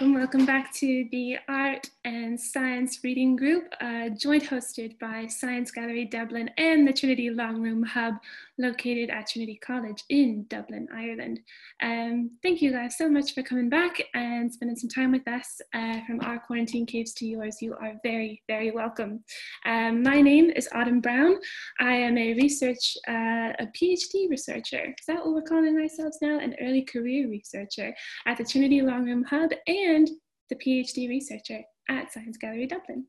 Welcome, welcome back to the Art and Science Reading Group, uh, joint hosted by Science Gallery Dublin and the Trinity Long Room Hub located at Trinity College in Dublin, Ireland. Um, thank you guys so much for coming back and spending some time with us uh, from our quarantine caves to yours. You are very, very welcome. Um, my name is Autumn Brown. I am a research, uh, a PhD researcher. Is that what we're calling ourselves now? An early career researcher at the Trinity Long Room Hub and the PhD researcher at Science Gallery Dublin.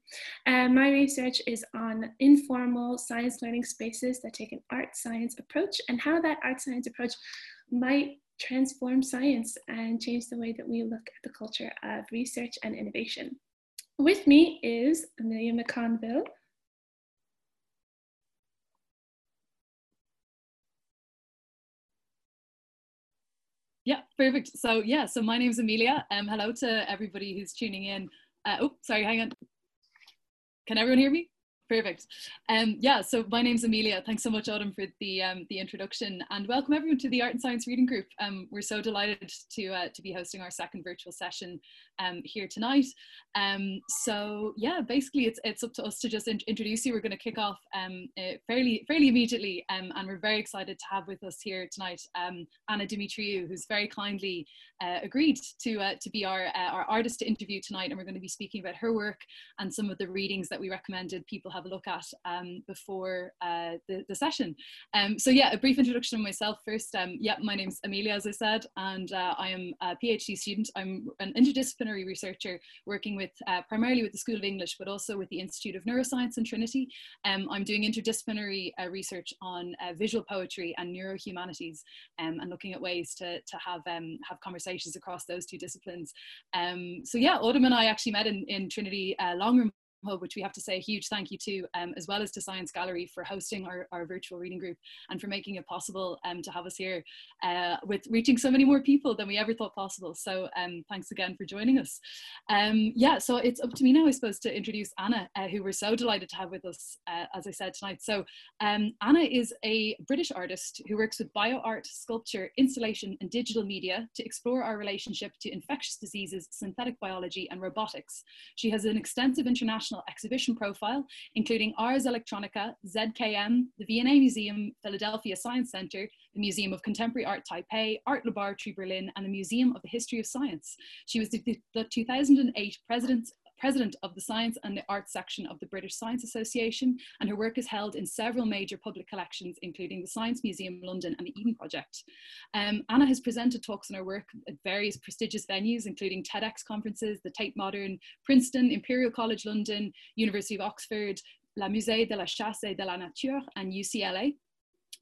Um, my research is on informal science learning spaces that take an art science approach and how that art science approach might transform science and change the way that we look at the culture of research and innovation. With me is Amelia McConville. Yeah, perfect. So yeah, so my name's Amelia. Um, hello to everybody who's tuning in. Uh, oh, sorry, hang on. Can everyone hear me? Perfect. Um, yeah, so my name's Amelia. Thanks so much, Autumn, for the um, the introduction, and welcome everyone to the Art and Science Reading Group. Um, we're so delighted to uh, to be hosting our second virtual session um, here tonight. Um, so yeah, basically, it's it's up to us to just in introduce you. We're going to kick off um, uh, fairly fairly immediately, and we're very excited to have with us here tonight Anna Dumitriu, who's very kindly uh, agreed to uh, to be our uh, our artist to interview tonight, and we're going to be speaking about her work and some of the readings that we recommended people have a look at um, before uh, the, the session. Um, so yeah, a brief introduction of myself first. Um, yeah, my name's Amelia, as I said, and uh, I am a PhD student. I'm an interdisciplinary researcher working with uh, primarily with the School of English, but also with the Institute of Neuroscience in Trinity. Um, I'm doing interdisciplinary uh, research on uh, visual poetry and neurohumanities um, and looking at ways to, to have, um, have conversations across those two disciplines. So yeah, Autumn and I actually met in, in Trinity uh, Longroom Hub, which we have to say a huge thank you to, um, as well as to Science Gallery for hosting our, our virtual reading group and for making it possible um, to have us here uh, with reaching so many more people than we ever thought possible. So um, thanks again for joining us. Um, yeah, so it's up to me now, I suppose, to introduce Anna, uh, who we're so delighted to have with us, uh, as I said tonight. So um, Anna is a British artist who works with bioart, sculpture, installation, and digital media to explore our relationship to infectious diseases, synthetic biology, and robotics. She has an extensive international exhibition profile, including Ars Electronica, ZKM, the V&A Museum, Philadelphia Science Center, the Museum of Contemporary Art Taipei, Art Laboratory Berlin, and the Museum of the History of Science. She was the, the 2008 President president of the Science and the Arts section of the British Science Association, and her work is held in several major public collections, including the Science Museum London and the Eden Project. Um, Anna has presented talks on her work at various prestigious venues, including TEDx conferences, the Tate Modern, Princeton, Imperial College London, University of Oxford, La Musée de la Chasse et de la Nature, and UCLA.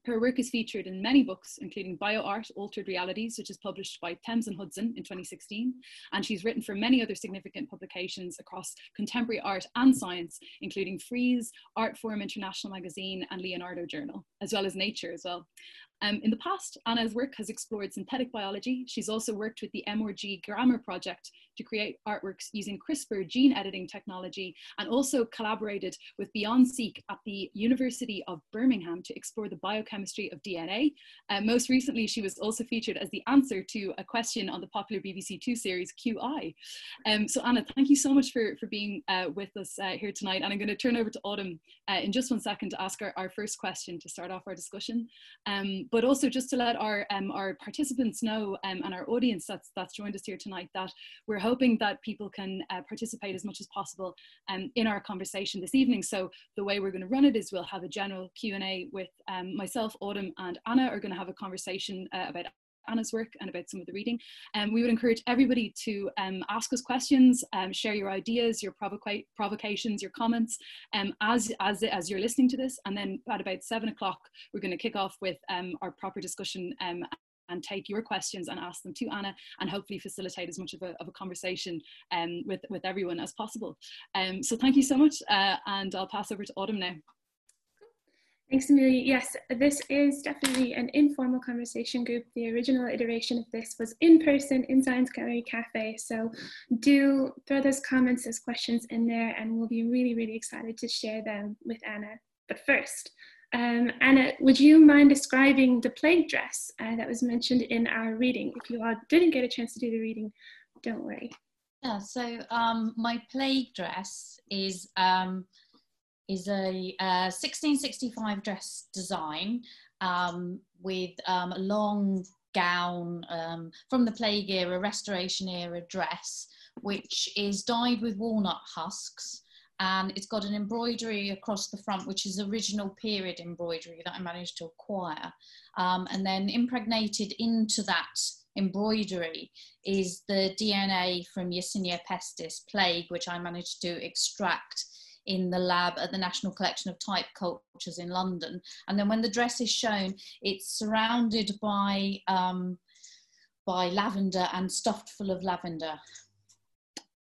Her work is featured in many books, including BioArt, Altered Realities, which is published by Thames and Hudson in 2016. And she's written for many other significant publications across contemporary art and science, including Frieze, Artforum International Magazine, and Leonardo Journal, as well as Nature as well. Um, in the past, Anna's work has explored synthetic biology. She's also worked with the MRG Grammar Project to create artworks using CRISPR gene editing technology and also collaborated with Beyond Seek at the University of Birmingham to explore the biochemistry of DNA. Uh, most recently, she was also featured as the answer to a question on the popular BBC Two series QI. Um, so Anna, thank you so much for, for being uh, with us uh, here tonight. And I'm going to turn over to Autumn uh, in just one second to ask our, our first question to start off our discussion. Um, but also just to let our um, our participants know um, and our audience that's that's joined us here tonight that we're hoping that people can uh, participate as much as possible um, in our conversation this evening. So the way we're going to run it is we'll have a general Q and A with um, myself, Autumn, and Anna are going to have a conversation uh, about Anna's work and about some of the reading. And um, we would encourage everybody to um, ask us questions, um, share your ideas, your provoca provocations, your comments um, as, as, as you're listening to this. And then at about seven o'clock, we're going to kick off with um, our proper discussion and take your questions and ask them to Anna and hopefully facilitate as much of a, of a conversation um, with, with everyone as possible. Um, so thank you so much uh, and I'll pass over to Autumn now. Thanks, Amelia. Yes, this is definitely an informal conversation group. The original iteration of this was in person in Science Gallery Cafe. So do throw those comments, those questions in there, and we'll be really, really excited to share them with Anna. But first, um, Anna, would you mind describing the plague dress uh, that was mentioned in our reading? If you all didn't get a chance to do the reading, don't worry. Yeah, so um, my plague dress is um, is a, uh, 1665 dress design um, with um, a long gown um, from the plague era, restoration era dress, which is dyed with walnut husks. And it's got an embroidery across the front, which is original period embroidery that I managed to acquire. Um, and then impregnated into that embroidery is the DNA from Yersinia pestis plague, which I managed to extract in the lab at the National Collection of Type Cultures in London. And then when the dress is shown, it's surrounded by, um, by lavender and stuffed full of lavender.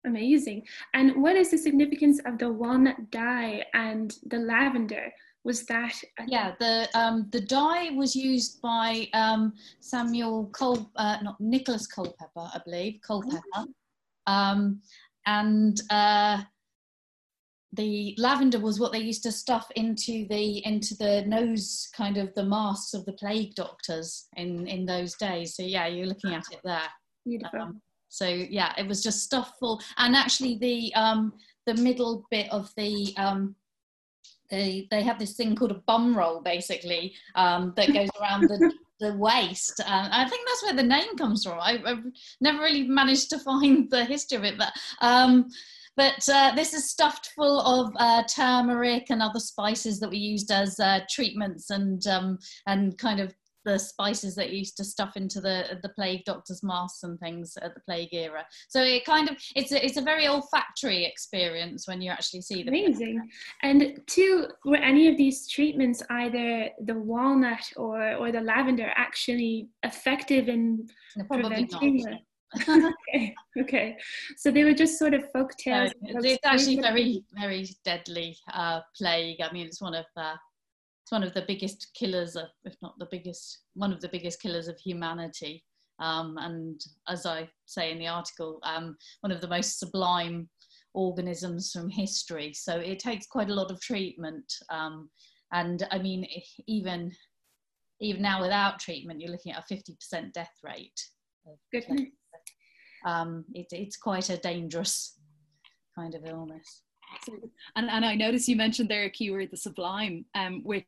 Amazing. And what is the significance of the walnut dye and the lavender? Was that? yeah, the um, the dye was used by um, Samuel Cole, uh, not Nicholas Culpeper, I believe, Culpeper, oh. um, and uh, the lavender was what they used to stuff into the into the nose kind of the masks of the plague doctors in in those days so yeah you're looking at it there Beautiful. Um, so yeah it was just stuff full and actually the um the middle bit of the um they they have this thing called a bum roll basically um that goes around the the waist. Uh, I think that's where the name comes from. I, have never really managed to find the history of it, but um, but uh, this is stuffed full of uh, turmeric and other spices that we used as uh, treatments and um, and kind of the spices that used to stuff into the the plague doctors' masks and things at the plague era. So it kind of it's a, it's a very olfactory experience when you actually see them. Amazing. And two, were any of these treatments either the walnut or or the lavender actually effective in no, preventing? Not okay. okay. So they were just sort of folk tales. Uh, it's actually very, very deadly uh, plague. I mean, it's one of uh, it's one of the biggest killers of, if not the biggest, one of the biggest killers of humanity. Um, and as I say in the article, um, one of the most sublime organisms from history. So it takes quite a lot of treatment. Um, and I mean, even even now without treatment, you're looking at a 50% death rate. Goodness um, it, it's quite a dangerous kind of illness. And, and I noticed you mentioned there a keyword, the sublime, um, which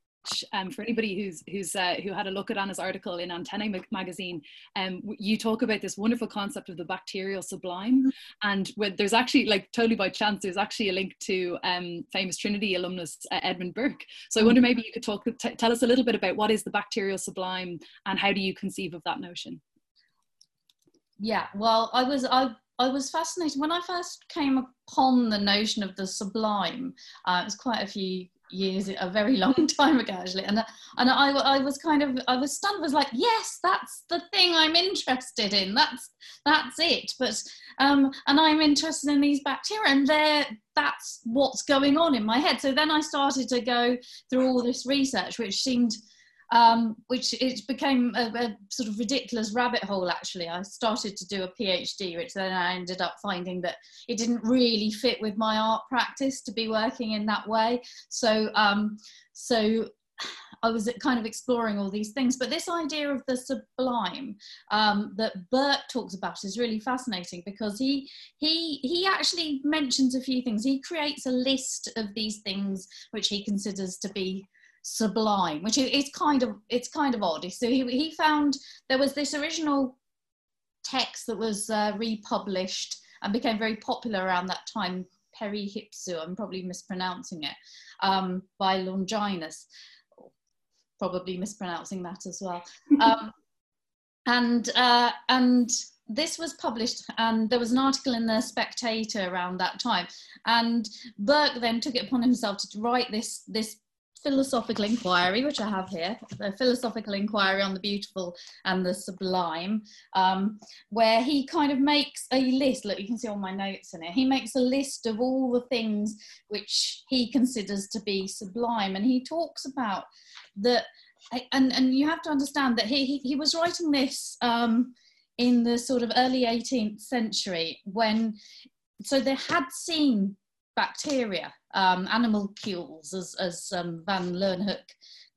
um, for anybody who's who's uh, who had a look at Anna's article in Antennae magazine, um, you talk about this wonderful concept of the bacterial sublime, and when there's actually like totally by chance, there's actually a link to um, famous Trinity alumnus uh, Edmund Burke. So I wonder maybe you could talk tell us a little bit about what is the bacterial sublime and how do you conceive of that notion? Yeah well i was i I was fascinated when I first came upon the notion of the sublime. Uh, it was quite a few years, a very long time ago actually, and and I, I was kind of I was stunned. Was like, yes, that's the thing I'm interested in. That's that's it. But um, and I'm interested in these bacteria, and there that's what's going on in my head. So then I started to go through all this research, which seemed um, which it became a, a, sort of ridiculous rabbit hole actually. I started to do a phd which then i ended up finding that it didn't really fit with my art practice to be working in that way. So um, so I was kind of exploring all these things, but this idea of the sublime um, that Burke talks about is really fascinating because he he he actually mentions a few things. He creates a list of these things which he considers to be sublime, which is kind of it's kind of odd. So he, he found there was this original text that was uh, republished and became very popular around that time, Perihipsu, I'm probably mispronouncing it, um, by Longinus, probably mispronouncing that as well. Um, and uh, and this was published and there was an article in the spectator around that time and burke then took it upon himself to write this this philosophical inquiry, which I have here, the philosophical inquiry on the beautiful and the sublime, um, where he kind of makes a list. Look, you can see all my notes in it. He makes a list of all the things which he considers to be sublime, and he talks about that. And and you have to understand that he he, he was writing this. Um, in the sort of early 18th century when so they had seen bacteria, um, animalcules, as, as um, Van Leeuwenhoek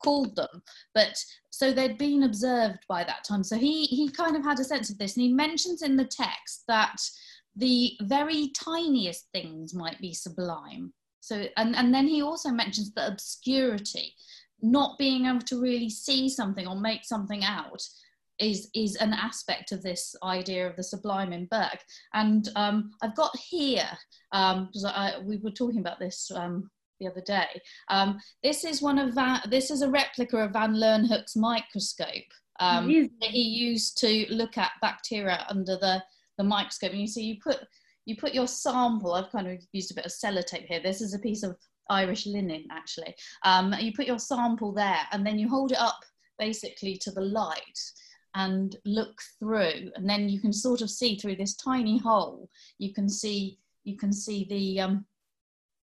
called them. But so they'd been observed by that time. So he, he kind of had a sense of this. And he mentions in the text that the very tiniest things might be sublime. So, and, and then he also mentions the obscurity, not being able to really see something or make something out is is an aspect of this idea of the sublime in Burke. And um, I've got here because um, we were talking about this um, the other day. Um, this is one of Van, this is a replica of Van Leeuwenhoek's microscope um, that he used to look at bacteria under the the microscope. And you see, you put you put your sample. I've kind of used a bit of sellotape here. This is a piece of Irish linen, actually. Um, you put your sample there, and then you hold it up basically to the light and look through and then you can sort of see through this tiny hole you can see you can see the um,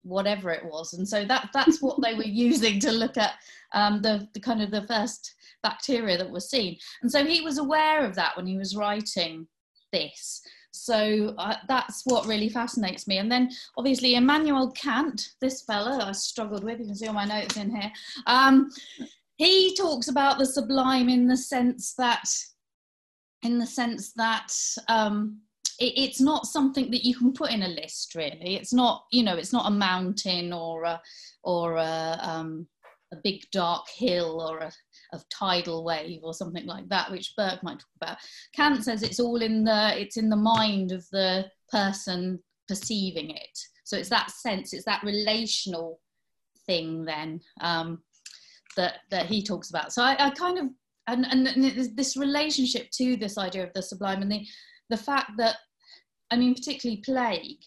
whatever it was. And so that that's what they were using to look at um, the, the kind of the first bacteria that was seen. And so he was aware of that when he was writing this. So uh, that's what really fascinates me. And then obviously immanuel kant this fella i struggled with you can see all my notes in here um, he talks about the sublime in the sense that in the sense that um, it, it's not something that you can put in a list really. It's not you know it's not a mountain or a or a, um, a big dark hill or a, a tidal wave or something like that which burke might talk about. Kant says it's all in the it's in the mind of the person perceiving it. So it's that sense it's that relational thing then um, that that he talks about. So I, I kind of and, and this relationship to this idea of the sublime and the the fact that I mean particularly plague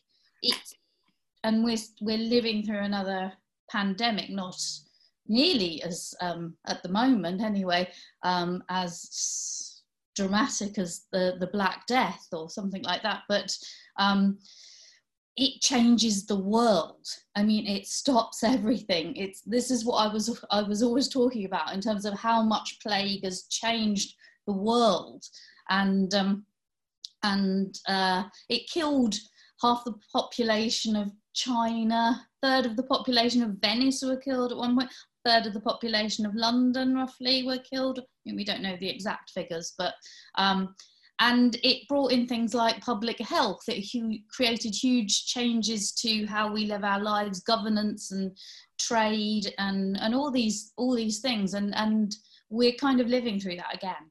and we're we're living through another pandemic not nearly as um, at the moment anyway um, as dramatic as the the Black Death or something like that but um, it changes the world. I mean it stops everything. It's this is what i was i was always talking about in terms of how much plague has changed the world. And um, and uh, it killed half the population of china. Third of the population of venice were killed at one point. Third of the population of london roughly were killed. We don't know the exact figures but um, and it brought in things like public health. It hu- created huge changes to how we live our lives governance and trade and and all these all these things. And and we're kind of living through that again.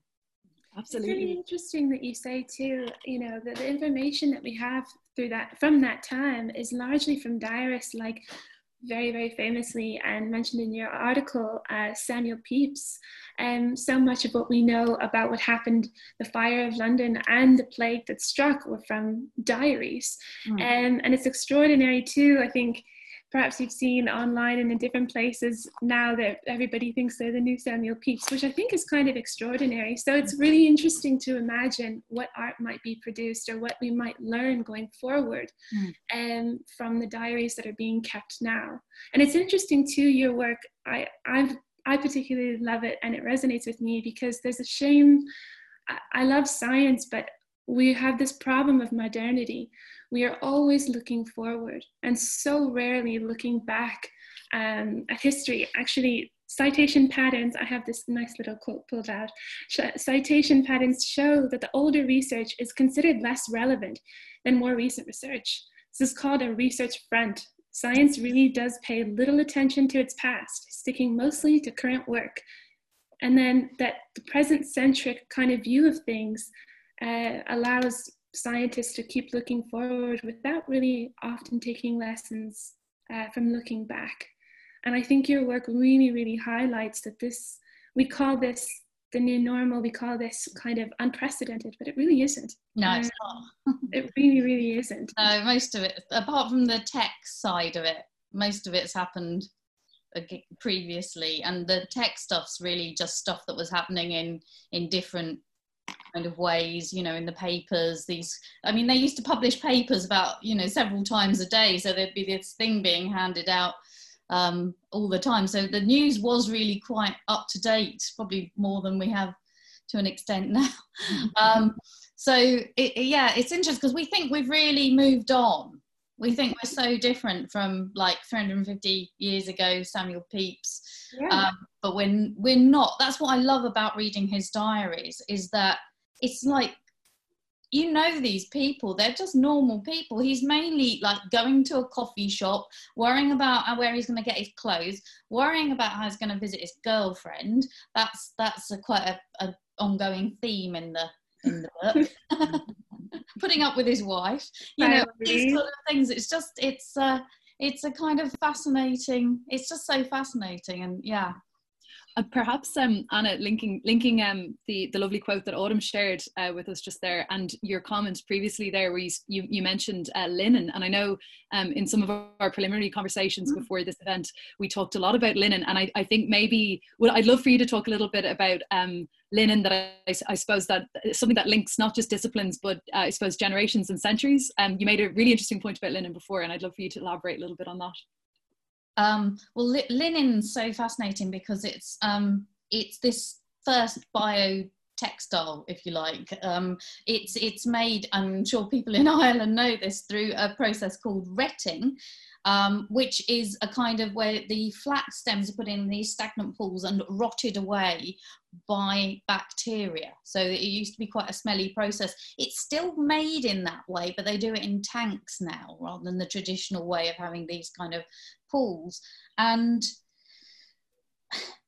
Absolutely. It's really interesting that you say too you know that the information that we have through that from that time is largely from diarists like very, very famously and mentioned in your article, uh, Samuel Pepys. And um, so much of what we know about what happened, the fire of London and the plague that struck, were from diaries. Mm. Um, and it's extraordinary too, I think, perhaps you've seen online and in different places now that everybody thinks they're the new Samuel Pepys, which I think is kind of extraordinary. So it's really interesting to imagine what art might be produced or what we might learn going forward mm. um, from the diaries that are being kept now. And it's interesting too, your work, I, I've, I particularly love it and it resonates with me because there's a shame. I, I love science, but we have this problem of modernity we are always looking forward and so rarely looking back um, at history. Actually, citation patterns, I have this nice little quote pulled out. Citation patterns show that the older research is considered less relevant than more recent research. This is called a research front. Science really does pay little attention to its past, sticking mostly to current work. And then that the present centric kind of view of things uh, allows scientists to keep looking forward without really often taking lessons uh, from looking back. And I think your work really, really highlights that this, we call this the new normal, we call this kind of unprecedented, but it really isn't. No, it's not. it really, really isn't. No, most of it, apart from the tech side of it, most of it's happened previously, and the tech stuff's really just stuff that was happening in in different kind of ways you know in the papers these i mean they used to publish papers about you know several times a day so there'd be this thing being handed out um, all the time. So the news was really quite up to date probably more than we have to an extent now. Um, so it, yeah it's interesting because we think we've really moved on. We think we're so different from like 350 years ago samuel pepys. Yeah. um, but when we're not that's what i love about reading his diaries is that it's like you know these people they're just normal people. He's mainly like going to a coffee shop worrying about where he's going to get his clothes worrying about how he's going to visit his girlfriend. That's that's a quite a, a ongoing theme in the in the book. Putting up with his wife you know these sort of things. It's just it's uh it's a kind of fascinating it's just so fascinating and yeah uh, perhaps um, Anna, linking linking um, the the lovely quote that Autumn shared uh, with us just there, and your comments previously there, where you you, you mentioned uh, linen, and I know um, in some of our preliminary conversations mm. before this event, we talked a lot about linen, and I, I think maybe well, I'd love for you to talk a little bit about um, linen that I, I, suppose that something that links not just disciplines but uh, I suppose generations and centuries. Um, you made a really interesting point about linen before, and I'd love for you to elaborate a little bit on that. Um, well, li- linen's so fascinating because it's um, it's this first bio textile, if you like. Um, it's it's made. I'm sure people in Ireland know this through a process called retting, um, which is a kind of where the flat stems are put in these stagnant pools and rotted away by bacteria. So it used to be quite a smelly process. It's still made in that way, but they do it in tanks now rather than the traditional way of having these kind of pools. And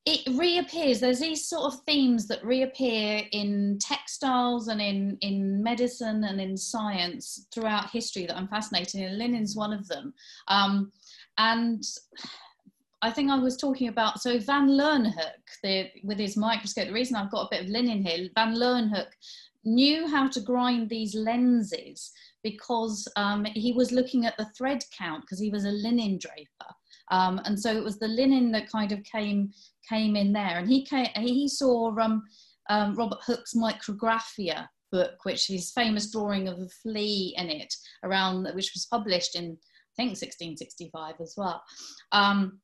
it reappears there's these sort of themes that reappear in textiles and in in medicine and in science throughout history that i'm fascinated in linen's one of them um, and I think I was talking about so Van Leeuwenhoek the, with his microscope. The reason I've got a bit of linen here, Van Leeuwenhoek knew how to grind these lenses because um, he was looking at the thread count because he was a linen draper. Um, and so it was the linen that kind of came came in there. And he came, he saw um, um, Robert Hooke's Micrographia book, which is famous drawing of a flea in it, around which was published in I think 1665 as well. Um,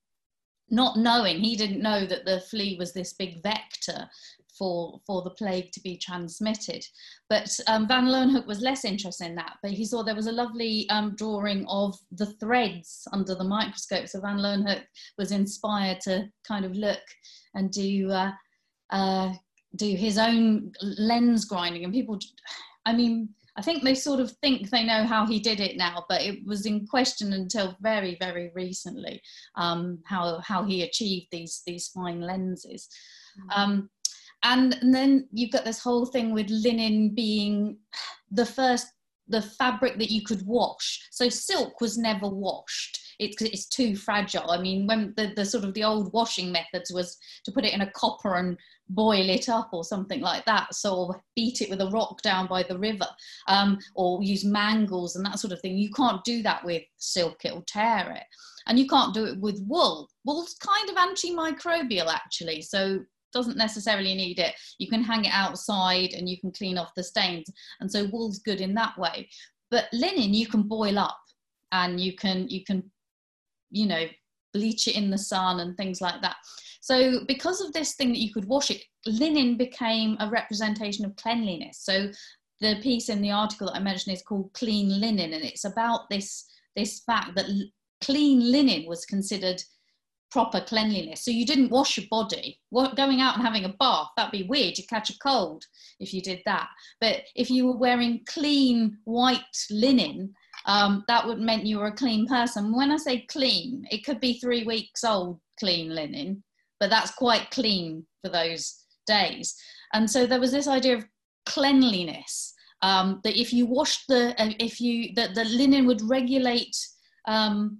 not knowing, he didn't know that the flea was this big vector for, for the plague to be transmitted. But um, Van Leeuwenhoek was less interested in that, but he saw there was a lovely um, drawing of the threads under the microscope. So Van Leeuwenhoek was inspired to kind of look and do, uh, uh, do his own lens grinding. And people, I mean, I think they sort of think they know how he did it now, but it was in question until very, very recently um, how how he achieved these these fine lenses. Mm. Um, and, and then you've got this whole thing with linen being the first the fabric that you could wash. So silk was never washed. It's, it's too fragile. I mean, when the, the sort of the old washing methods was to put it in a copper and boil it up or something like that. So beat it with a rock down by the river um, or use mangles and that sort of thing. You can't do that with silk, it'll tear it. And you can't do it with wool. Wool's kind of antimicrobial actually. So doesn't necessarily need it. You can hang it outside and you can clean off the stains. And so wool's good in that way. But linen you can boil up and you can you can you know bleach it in the sun and things like that. So because of this thing that you could wash it, linen became a representation of cleanliness. So the piece in the article that I mentioned is called Clean Linen, and it's about this this fact that clean linen was considered proper cleanliness. So you didn't wash your body. What, going out and having a bath, that'd be weird. You'd catch a cold if you did that. But if you were wearing clean white linen, um, that would meant you were a clean person. When I say clean, it could be three weeks old clean linen, but that's quite clean for those days. And so there was this idea of cleanliness. Um, that if you washed the, uh, if you, that the linen would regulate um,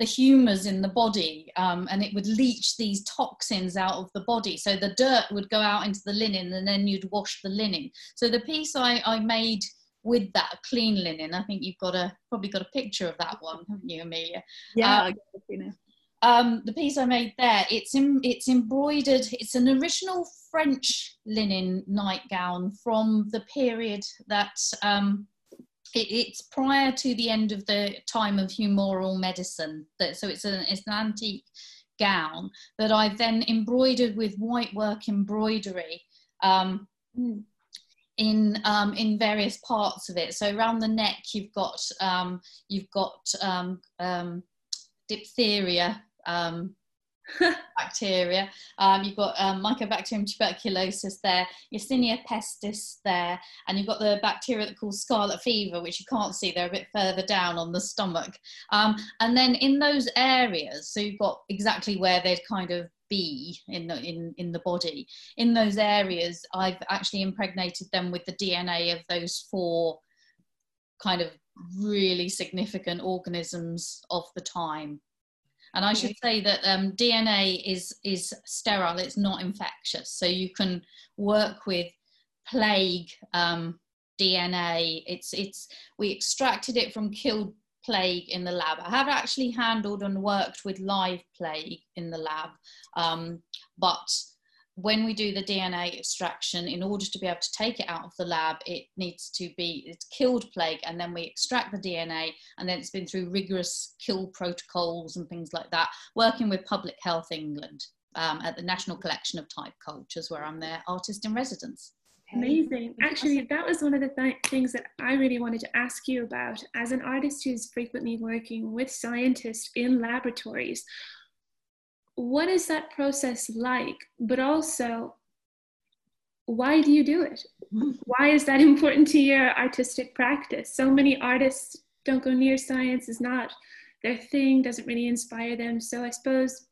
the humours in the body um, and it would leach these toxins out of the body. So the dirt would go out into the linen and then you'd wash the linen. So the piece I, I made with that clean linen, I think you've got a probably got a picture of that one, haven't you, Amelia? Yeah, um, um, the piece I made there, it's in, it's embroidered. It's an original French linen nightgown from the period that um, it's prior to the end of the time of humoral medicine. That so it's an it's an antique gown that I've then embroidered with white work embroidery. Um, in um, in various parts of it. So around the neck, you've got um, you've got um, um diphtheria um, bacteria. Um, you've got um, Mycobacterium tuberculosis there, Yersinia pestis there, and you've got the bacteria that cause scarlet fever, which you can't see. They're a bit further down on the stomach. Um, and then in those areas, so you've got exactly where they'd kind of be in the in in the body. In those areas, I've actually impregnated them with the DNA of those four kind of really significant organisms of the time. And I should say that um, DNA is is sterile; it's not infectious. So you can work with plague um, DNA. It's it's we extracted it from killed plague in the lab. I have actually handled and worked with live plague in the lab, um, but when we do the DNA extraction, in order to be able to take it out of the lab, it needs to be it's killed plague, and then we extract the DNA, and then it's been through rigorous kill protocols and things like that. Working with Public Health England um, at the National Collection of Type Cultures, where I'm their artist in residence. Amazing. Actually, that was one of the th- things that I really wanted to ask you about. As an artist who's frequently working with scientists in laboratories, what is that process like? But also, why do you do it? Why is that important to your artistic practice? So many artists don't go near science, is not their thing, doesn't really inspire them. So I suppose,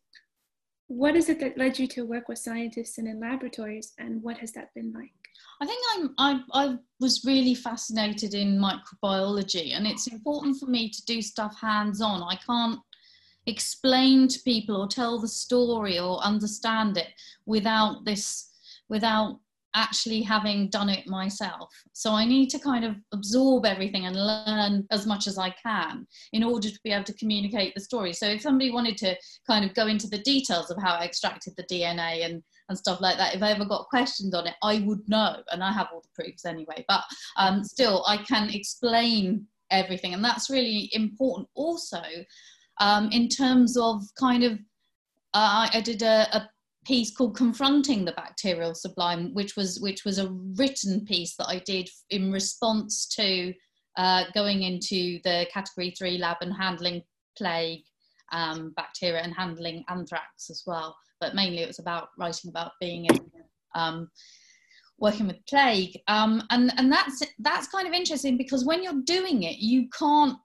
what is it that led you to work with scientists and in laboratories, and what has that been like? I think I'm, I, I was really fascinated in microbiology, and it's important for me to do stuff hands on. I can't explain to people or tell the story or understand it without this without actually having done it myself. So i need to kind of absorb everything and learn as much as i can in order to be able to communicate the story. So if somebody wanted to kind of go into the details of how i extracted the dna and and stuff like that if i ever got questions on it i would know and i have all the proofs anyway. But um, still i can explain everything and that's really important. Also um, in terms of kind of, uh, I did a, a piece called confronting the bacterial sublime which was which was a written piece that i did in response to uh, going into the category three lab and handling plague um, bacteria and handling anthrax as well. But mainly it was about writing about being in um, working with plague. Um, and and that's that's kind of interesting because when you're doing it you can't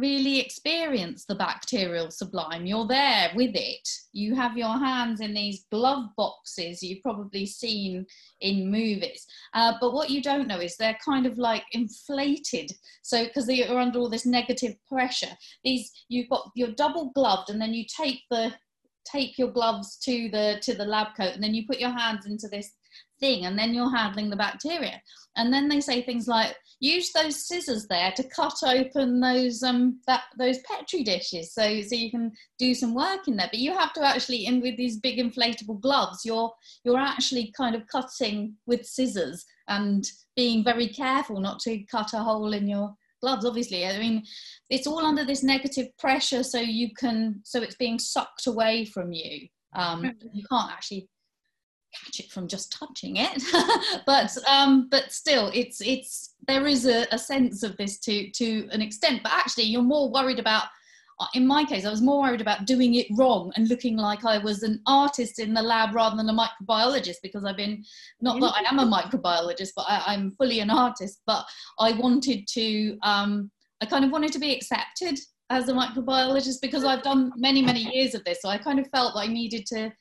really experience the bacterial sublime. You're there with it. You have your hands in these glove boxes you've probably seen in movies. Uh, but what you don't know is they're kind of like inflated. So, because they are under all this negative pressure, these you've got you're double gloved, and then you take the take your gloves to the to the lab coat, and then you put your hands into this thing and then you're handling the bacteria and then they say things like use those scissors there to cut open those um that those petri dishes so so you can do some work in there. But you have to actually in with these big inflatable gloves you're you're actually kind of cutting with scissors and being very careful not to cut a hole in your gloves obviously. I mean it's all under this negative pressure so you can so it's being sucked away from you. Um, you can't actually catch it from just touching it. But um but still it's it's there is a, a, sense of this to to an extent but actually you're more worried about uh, in my case i was more worried about doing it wrong and looking like i was an artist in the lab rather than a microbiologist because i've been not that i am a microbiologist but I, am fully an artist but i wanted to um i kind of wanted to be accepted as a microbiologist because i've done many many years of this. So i kind of felt that i needed to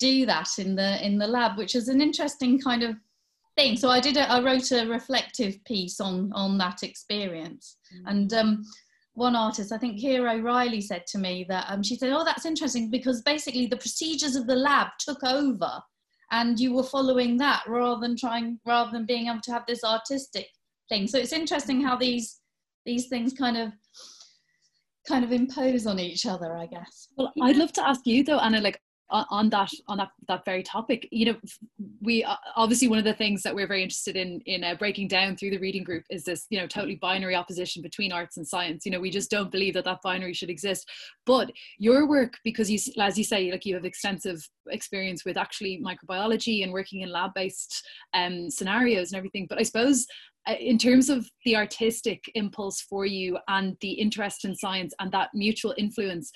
do that in the in the lab, which is an interesting kind of thing. So I did a, I wrote a reflective piece on on that experience, mm. and um, one artist, I think Hero Riley, said to me that um, she said, "Oh, that's interesting because basically the procedures of the lab took over, and you were following that rather than trying rather than being able to have this artistic thing." So it's interesting how these these things kind of kind of impose on each other, I guess. Well, I'd love to ask you though, Anna, like on that on that that very topic. You know we uh, obviously one of the things that we're very interested in in uh, breaking down through the reading group is this you know totally binary opposition between arts and science. You know we just don't believe that that binary should exist. But your work because you as you say like you have extensive experience with actually microbiology and working in lab based um, scenarios and everything but i suppose uh, in terms of the artistic impulse for you and the interest in science and that mutual influence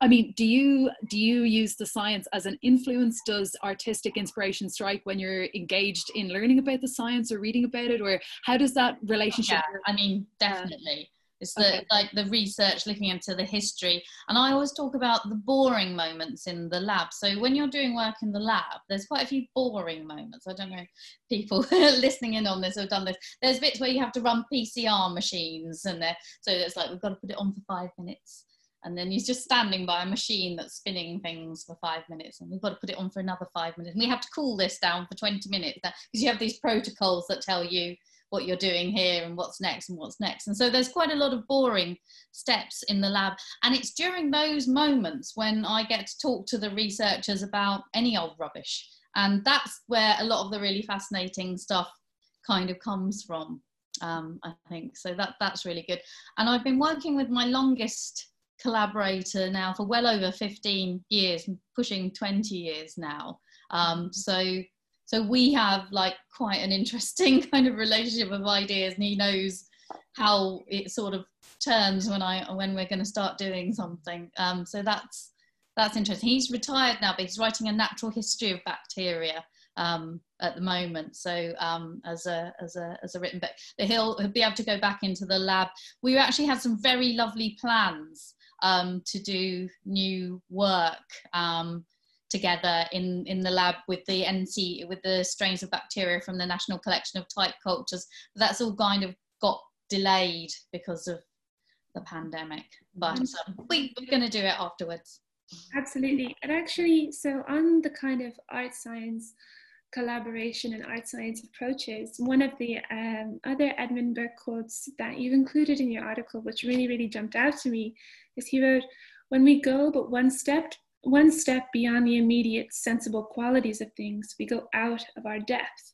I mean, do you do you use the science as an influence? Does artistic inspiration strike when you're engaged in learning about the science or reading about it, or how does that relationship? Yeah, I mean, definitely. It's the okay. like the research looking into the history, and I always talk about the boring moments in the lab. So when you're doing work in the lab, there's quite a few boring moments. I don't know if people listening in on this have done this. There's bits where you have to run PCR machines, and there, so it's like we've got to put it on for five minutes and then he's just standing by a machine that's spinning things for five minutes and we've got to put it on for another five minutes. And we have to cool this down for 20 minutes because you have these protocols that tell you what you're doing here and what's next and what's next. And so there's quite a lot of boring steps in the lab. And it's during those moments when i get to talk to the researchers about any old rubbish. And that's where a lot of the really fascinating stuff kind of comes from um, i think. So that that's really good. And i've been working with my longest collaborator now for well over 15 years, pushing 20 years now. Um, so so we have like quite an interesting kind of relationship of ideas, and he knows how it sort of turns when I when we're going to start doing something. Um, so that's that's interesting. He's retired now, but he's writing a natural history of bacteria um, at the moment. So um, as a as a as a written book, he'll, he'll be able to go back into the lab. We actually had some very lovely plans um, to do new work um, together in, in the lab with the NC, with the strains of bacteria from the National Collection of Type Cultures. That's all kind of got delayed because of the pandemic, but mm-hmm. um, we, we're going to do it afterwards. Absolutely. And actually, so on the kind of art science collaboration and art science approaches, one of the um, other Edmund Burke quotes that you've included in your article, which really, really jumped out to me, is he wrote, when we go but one step, one step beyond the immediate sensible qualities of things, we go out of our depth.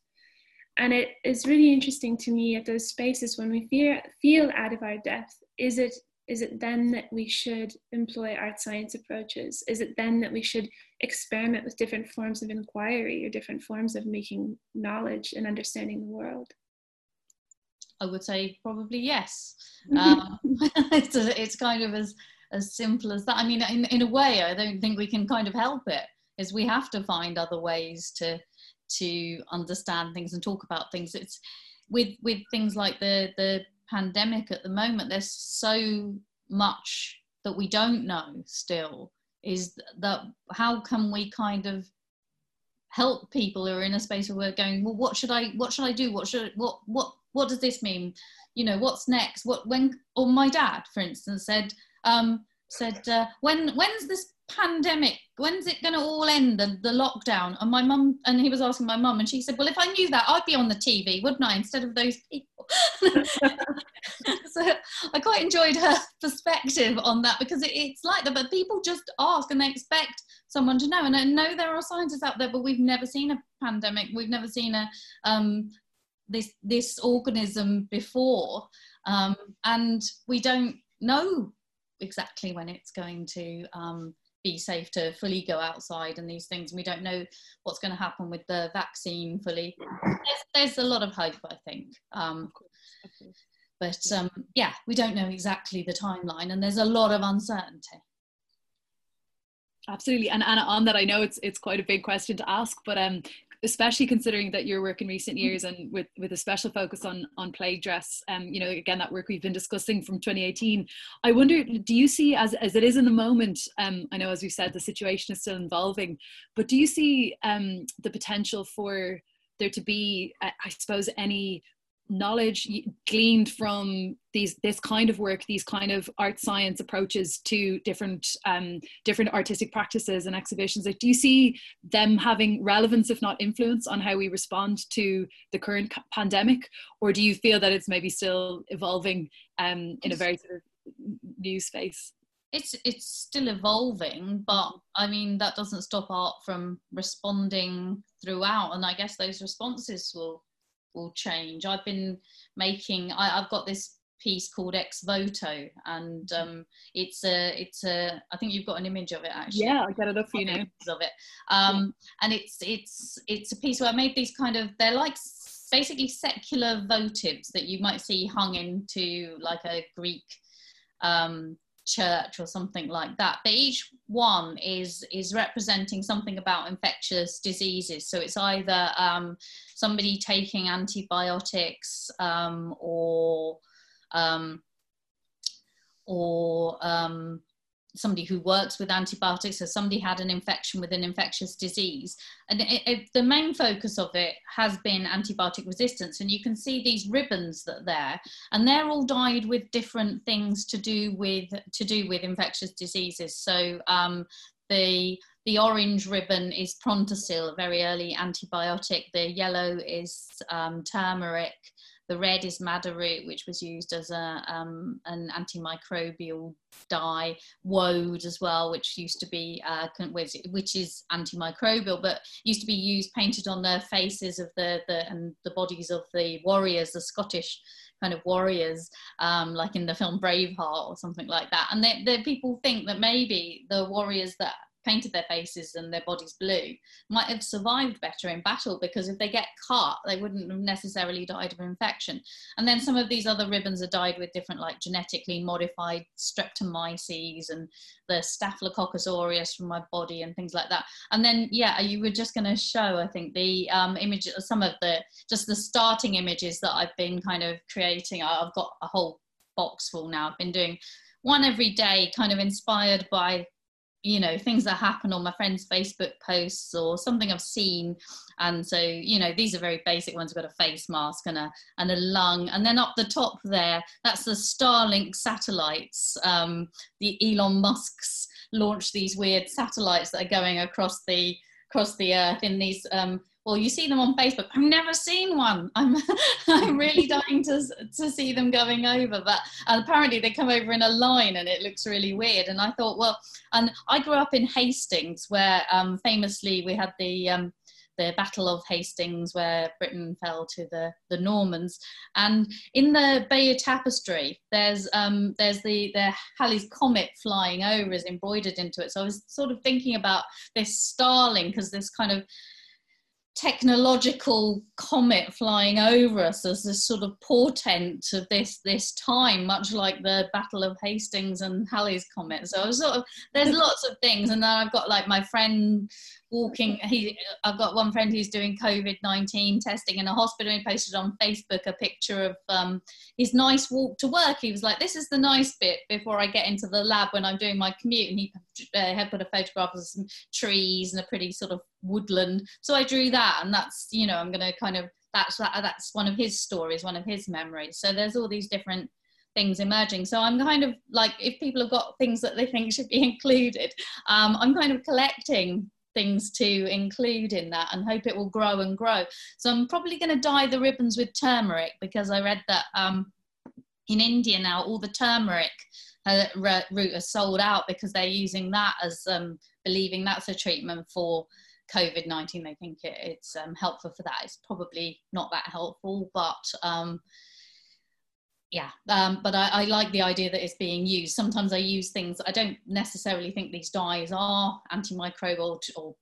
And it is really interesting to me at those spaces when we feel, feel out of our depth, is it is it then that we should employ art science approaches? Is it then that we should experiment with different forms of inquiry or different forms of making knowledge and understanding the world? I would say probably yes. Um, it's, a, it's kind of as as simple as that. I mean, in, in a way, I don't think we can kind of help it. Is we have to find other ways to to understand things and talk about things. It's with with things like the the pandemic at the moment, there's so much that we don't know still. Is that how can we kind of help people who are in a space where we're going, well, what should I, what should I do? What should, what, what, what does this mean? You know, what's next? What, when, or my dad, for instance, said, um, said, uh, when, when's this pandemic when's it going to all end the, the lockdown? And my mum and he was asking my mum and she said well if i knew that i'd be on the tv wouldn't i instead of those people? So i quite enjoyed her perspective on that because it, it's like that but people just ask and they expect someone to know and i know there are scientists out there but we've never seen a pandemic we've never seen a um, this this organism before um, and we don't know exactly when it's going to um, be safe to fully go outside and these things. We don't know what's going to happen with the vaccine fully. There's, there's a lot of hope, I think. Um. But um, yeah, we don't know exactly the timeline, and there's a lot of uncertainty. Absolutely, and Anna, on that, I know it's it's quite a big question to ask, but um, especially considering that your work in recent years and with, with a special focus on, on plague dress, um, you know, again, that work we've been discussing from 2018, I wonder, do you see as, as it is in the moment, um, I know, as we said, the situation is still evolving, but do you see um, the potential for there to be, I suppose, any knowledge gleaned from these this kind of work these kind of art science approaches to different um, different artistic practices and exhibitions like, do you see them having relevance if not influence on how we respond to the current pandemic or do you feel that it's maybe still evolving um, in a very sort of new space? it's it's still evolving but i mean that doesn't stop art from responding throughout and i guess those responses will will change. I've been making I, have got this piece called ex voto and um it's a it's a i think you've got an image of it actually. Yeah i got it up for you now. of it. Um yeah. and it's it's it's a piece where i made these kind of they're like basically secular votives that you might see hung into like a greek um church or something like that but each one is is representing something about infectious diseases. So it's either um, somebody taking antibiotics um, or um, or um, somebody who works with antibiotics or somebody had an infection with an infectious disease and it, it, the main focus of it has been antibiotic resistance and you can see these ribbons that are there and they're all dyed with different things to do with to do with infectious diseases so um, the the orange ribbon is Prontosil, a very early antibiotic. The yellow is um, turmeric. The red is madder root, which was used as a, um, an antimicrobial dye. Woad as well, which used to be, uh, which is antimicrobial, but used to be used painted on the faces of the, the and the bodies of the warriors, the Scottish kind of warriors, um, like in the film Braveheart or something like that. And they, people think that maybe the warriors that painted their faces and their bodies blue might have survived better in battle because if they get cut they wouldn't have necessarily died of infection. And then some of these other ribbons are dyed with different like genetically modified streptomyces and the staphylococcus aureus from my body and things like that. And then yeah you were just going to show i think the um, image some of the just the starting images that i've been kind of creating. I've got a whole box full now. I've been doing one every day kind of inspired by you know things that happen on my friends facebook posts or something i've seen. And so you know these are very basic ones. We've got a face mask and a and a lung. And then up the top there that's the starlink satellites. Um, the elon musk's launched these weird satellites that are going across the across the earth in these um, well you see them on facebook i've never seen one i'm i'm really dying to to see them going over but apparently they come over in a line and it looks really weird and i thought well and i grew up in hastings where um, famously we had the um, the Battle of Hastings, where Britain fell to the, the Normans. And in the Bayeux Tapestry, there's um, there's the the Halley's Comet flying over is embroidered into it. So I was sort of thinking about this starlink because this kind of technological comet flying over us as this sort of portent of this this time, much like the Battle of Hastings and Halley's Comet. So I was sort of there's lots of things, and then I've got like my friend walking he i've got one friend who's doing covid-19 testing in a hospital he posted on facebook a picture of um, his nice walk to work. He was like this is the nice bit before i get into the lab when i'm doing my commute. And he uh, had put a photograph of some trees and a pretty sort of woodland. So i drew that and that's you know i'm going to kind of that's that's one of his stories one of his memories. So there's all these different things emerging. So I'm kind of like, if people have got things that they think should be included, um, I'm kind of collecting things to include in that and hope it will grow and grow. So I'm probably going to dye the ribbons with turmeric because I read that um, in India now all the turmeric uh, root is sold out because they're using that as um, believing that's a treatment for COVID 19. They think it, it's um, helpful for that. It's probably not that helpful, but um, yeah um, but I, I, like the idea that it's being used. Sometimes i use things i don't necessarily think these dyes are antimicrobial or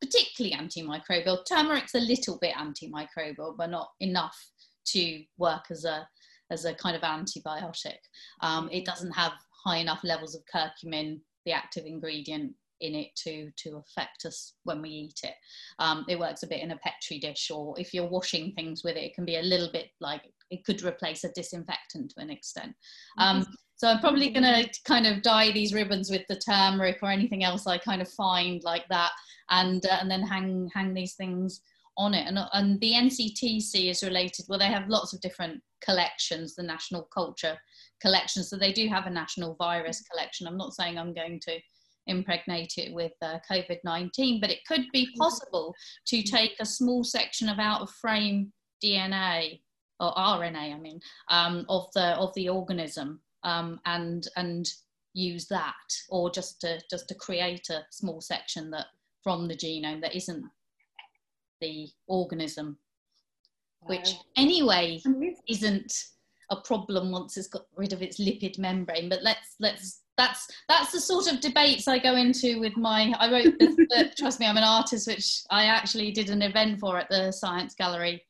particularly antimicrobial. Turmeric's a little bit antimicrobial but not enough to work as a as a kind of antibiotic. Um, it doesn't have high enough levels of curcumin the active ingredient in it to to affect us when we eat it. Um, it works a bit in a petri dish, or if you're washing things with it, it can be a little bit like it could replace a disinfectant to an extent. Um, so I'm probably going to kind of dye these ribbons with the turmeric or anything else I kind of find like that, and uh, and then hang hang these things on it. And, and the NCTC is related. Well, they have lots of different collections, the National Culture Collection. So they do have a national virus collection. I'm not saying I'm going to impregnate it with uh, COVID 19, but it could be possible to mm-hmm. take a small section of out of frame DNA or RNA, I mean, um, of the of the organism um, and and use that, or just to just to create a small section that from the genome that isn't the organism, which anyway isn't a problem once it's got rid of its lipid membrane. But let's let's that's that's the sort of debates I go into with my. I wrote this book. Trust me, I'm an artist, which I actually did an event for at the Science Gallery,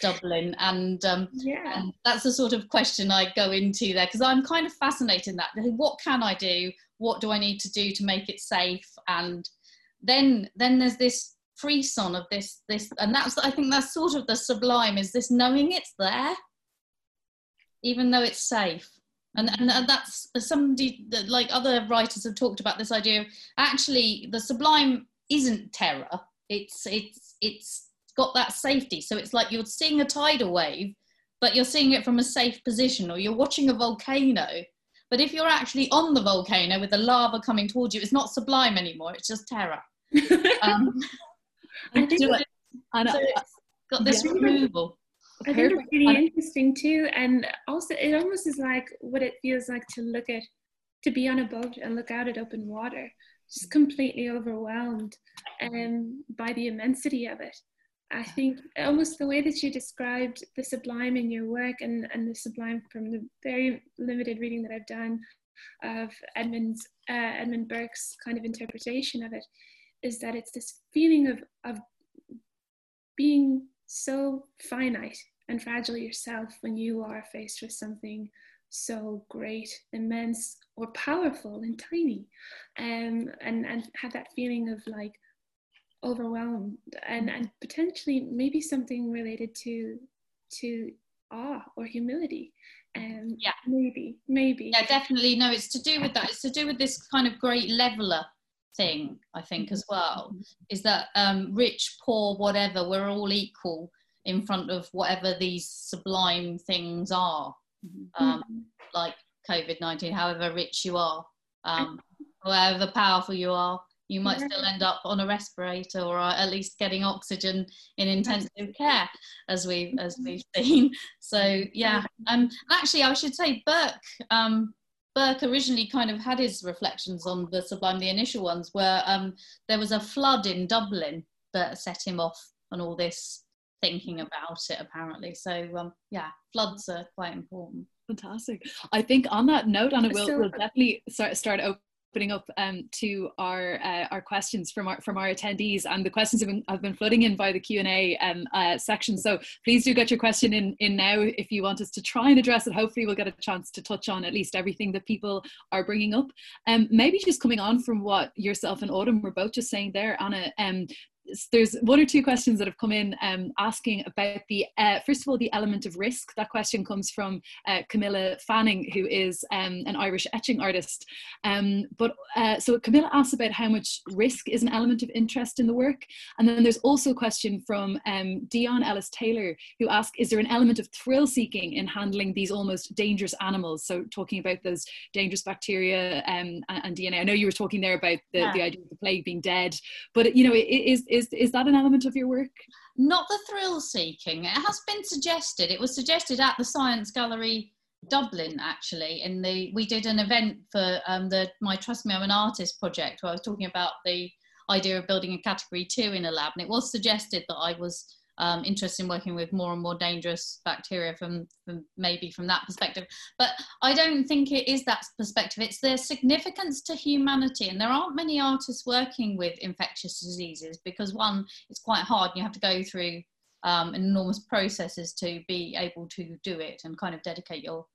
Dublin, and um, Yeah. and that's the sort of question I go into there because I'm kind of fascinated in that. What can I do? What do I need to do to make it safe? And then then there's this frisson of this this, and that's I think that's sort of the sublime is this knowing it's there, even though it's safe. And, and and that's somebody that like other writers have talked about this idea of actually the sublime isn't terror. It's it's it's got that safety. So it's like you're seeing a tidal wave, but you're seeing it from a safe position, or you're watching a volcano. But if you're actually on the volcano with the lava coming towards you, it's not sublime anymore. It's just terror. Um, I think so it's got this Yeah. removal. I think it's really interesting too, and also it almost is like what it feels like to look at, to be on a boat and look out at open water, just completely overwhelmed, um, by the immensity of it. I think almost the way that you described the sublime in your work, and and the sublime from the very limited reading that I've done of Edmund's uh, Edmund Burke's kind of interpretation of it, is that it's this feeling of of being so finite and fragile yourself when you are faced with something so great, immense, or powerful and tiny, um, and and have that feeling of like overwhelmed and and potentially maybe something related to to awe or humility. Um, Yeah. maybe, maybe. Yeah, definitely. No, it's to do with that. It's to do with this kind of great leveler thing, I think, as well. Is that um, rich, poor, whatever, we're all equal in front of whatever these sublime things are, um, Mhm. like COVID 19, however rich you are, um, however powerful you are. You might still end up on a respirator or at least getting oxygen in intensive care, as we as we've seen. So yeah, um, actually, I should say Burke um, Burke originally kind of had his reflections on the sublime, the initial ones, where um, there was a flood in Dublin that set him off on all this thinking about it, apparently. So, um, yeah, floods are quite important. Fantastic. I think on that note, Anna, we'll, we'll definitely start, start opening up um, to our uh, our questions from our from our attendees, and the questions have been have been flooding in by the Q and A um, uh, section. So please do get your question in in now if you want us to try and address it. Hopefully, we'll get a chance to touch on at least everything that people are bringing up. Um, maybe just coming on from what yourself and Autumn were both just saying there, Anna. Um, there's one or two questions that have come in um, asking about the uh, first of all the element of risk. That question comes from uh, Camilla Fanning, who is um, an Irish etching artist. Um, but uh, so Camilla asks about how much risk is an element of interest in the work, and then there's also a question from um, Dion Ellis Taylor, who asks, is there an element of thrill seeking in handling these almost dangerous animals? So talking about those dangerous bacteria um, and, and DNA. I know you were talking there about the, Yeah. the idea of the plague being dead, but you know, i- i- is is is that an element of your work? Not the thrill seeking. It has been suggested. It was suggested at the Science Gallery Dublin, actually. In the we did an event for um, the My Trust Me I'm an Artist project, where I was talking about the idea of building a category two in a lab, and it was suggested that I was um, interested in working with more and more dangerous bacteria from, from maybe from that perspective. But I don't think it is that perspective. It's their significance to humanity, and there aren't many artists working with infectious diseases because one, it's quite hard. You have to go through um, enormous processes to be able to do it and kind of dedicate your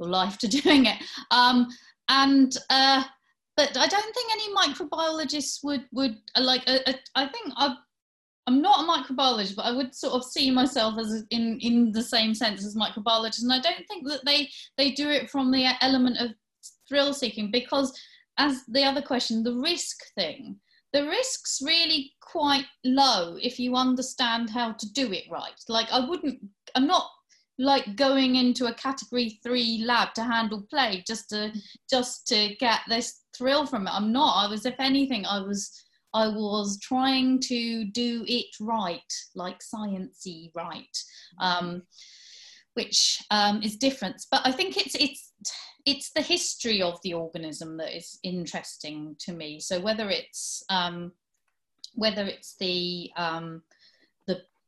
your life to doing it. Um, and uh, but I don't think any microbiologists would would like. Uh, uh, I think I. I'm not a microbiologist, but I would sort of see myself as in in the same sense as microbiologists, and I don't think that they they do it from the element of thrill seeking because, as the other question, the risk thing, the risk's really quite low if you understand how to do it right. Like I wouldn't, I'm not like going into a category three lab to handle plague just to just to get this thrill from it. I'm not. I was, if anything, I was I was trying to do it right, like sciencey right. Um, which um, is different. But I think it's it's it's the history of the organism that is interesting to me. So whether it's um, whether it's the um, the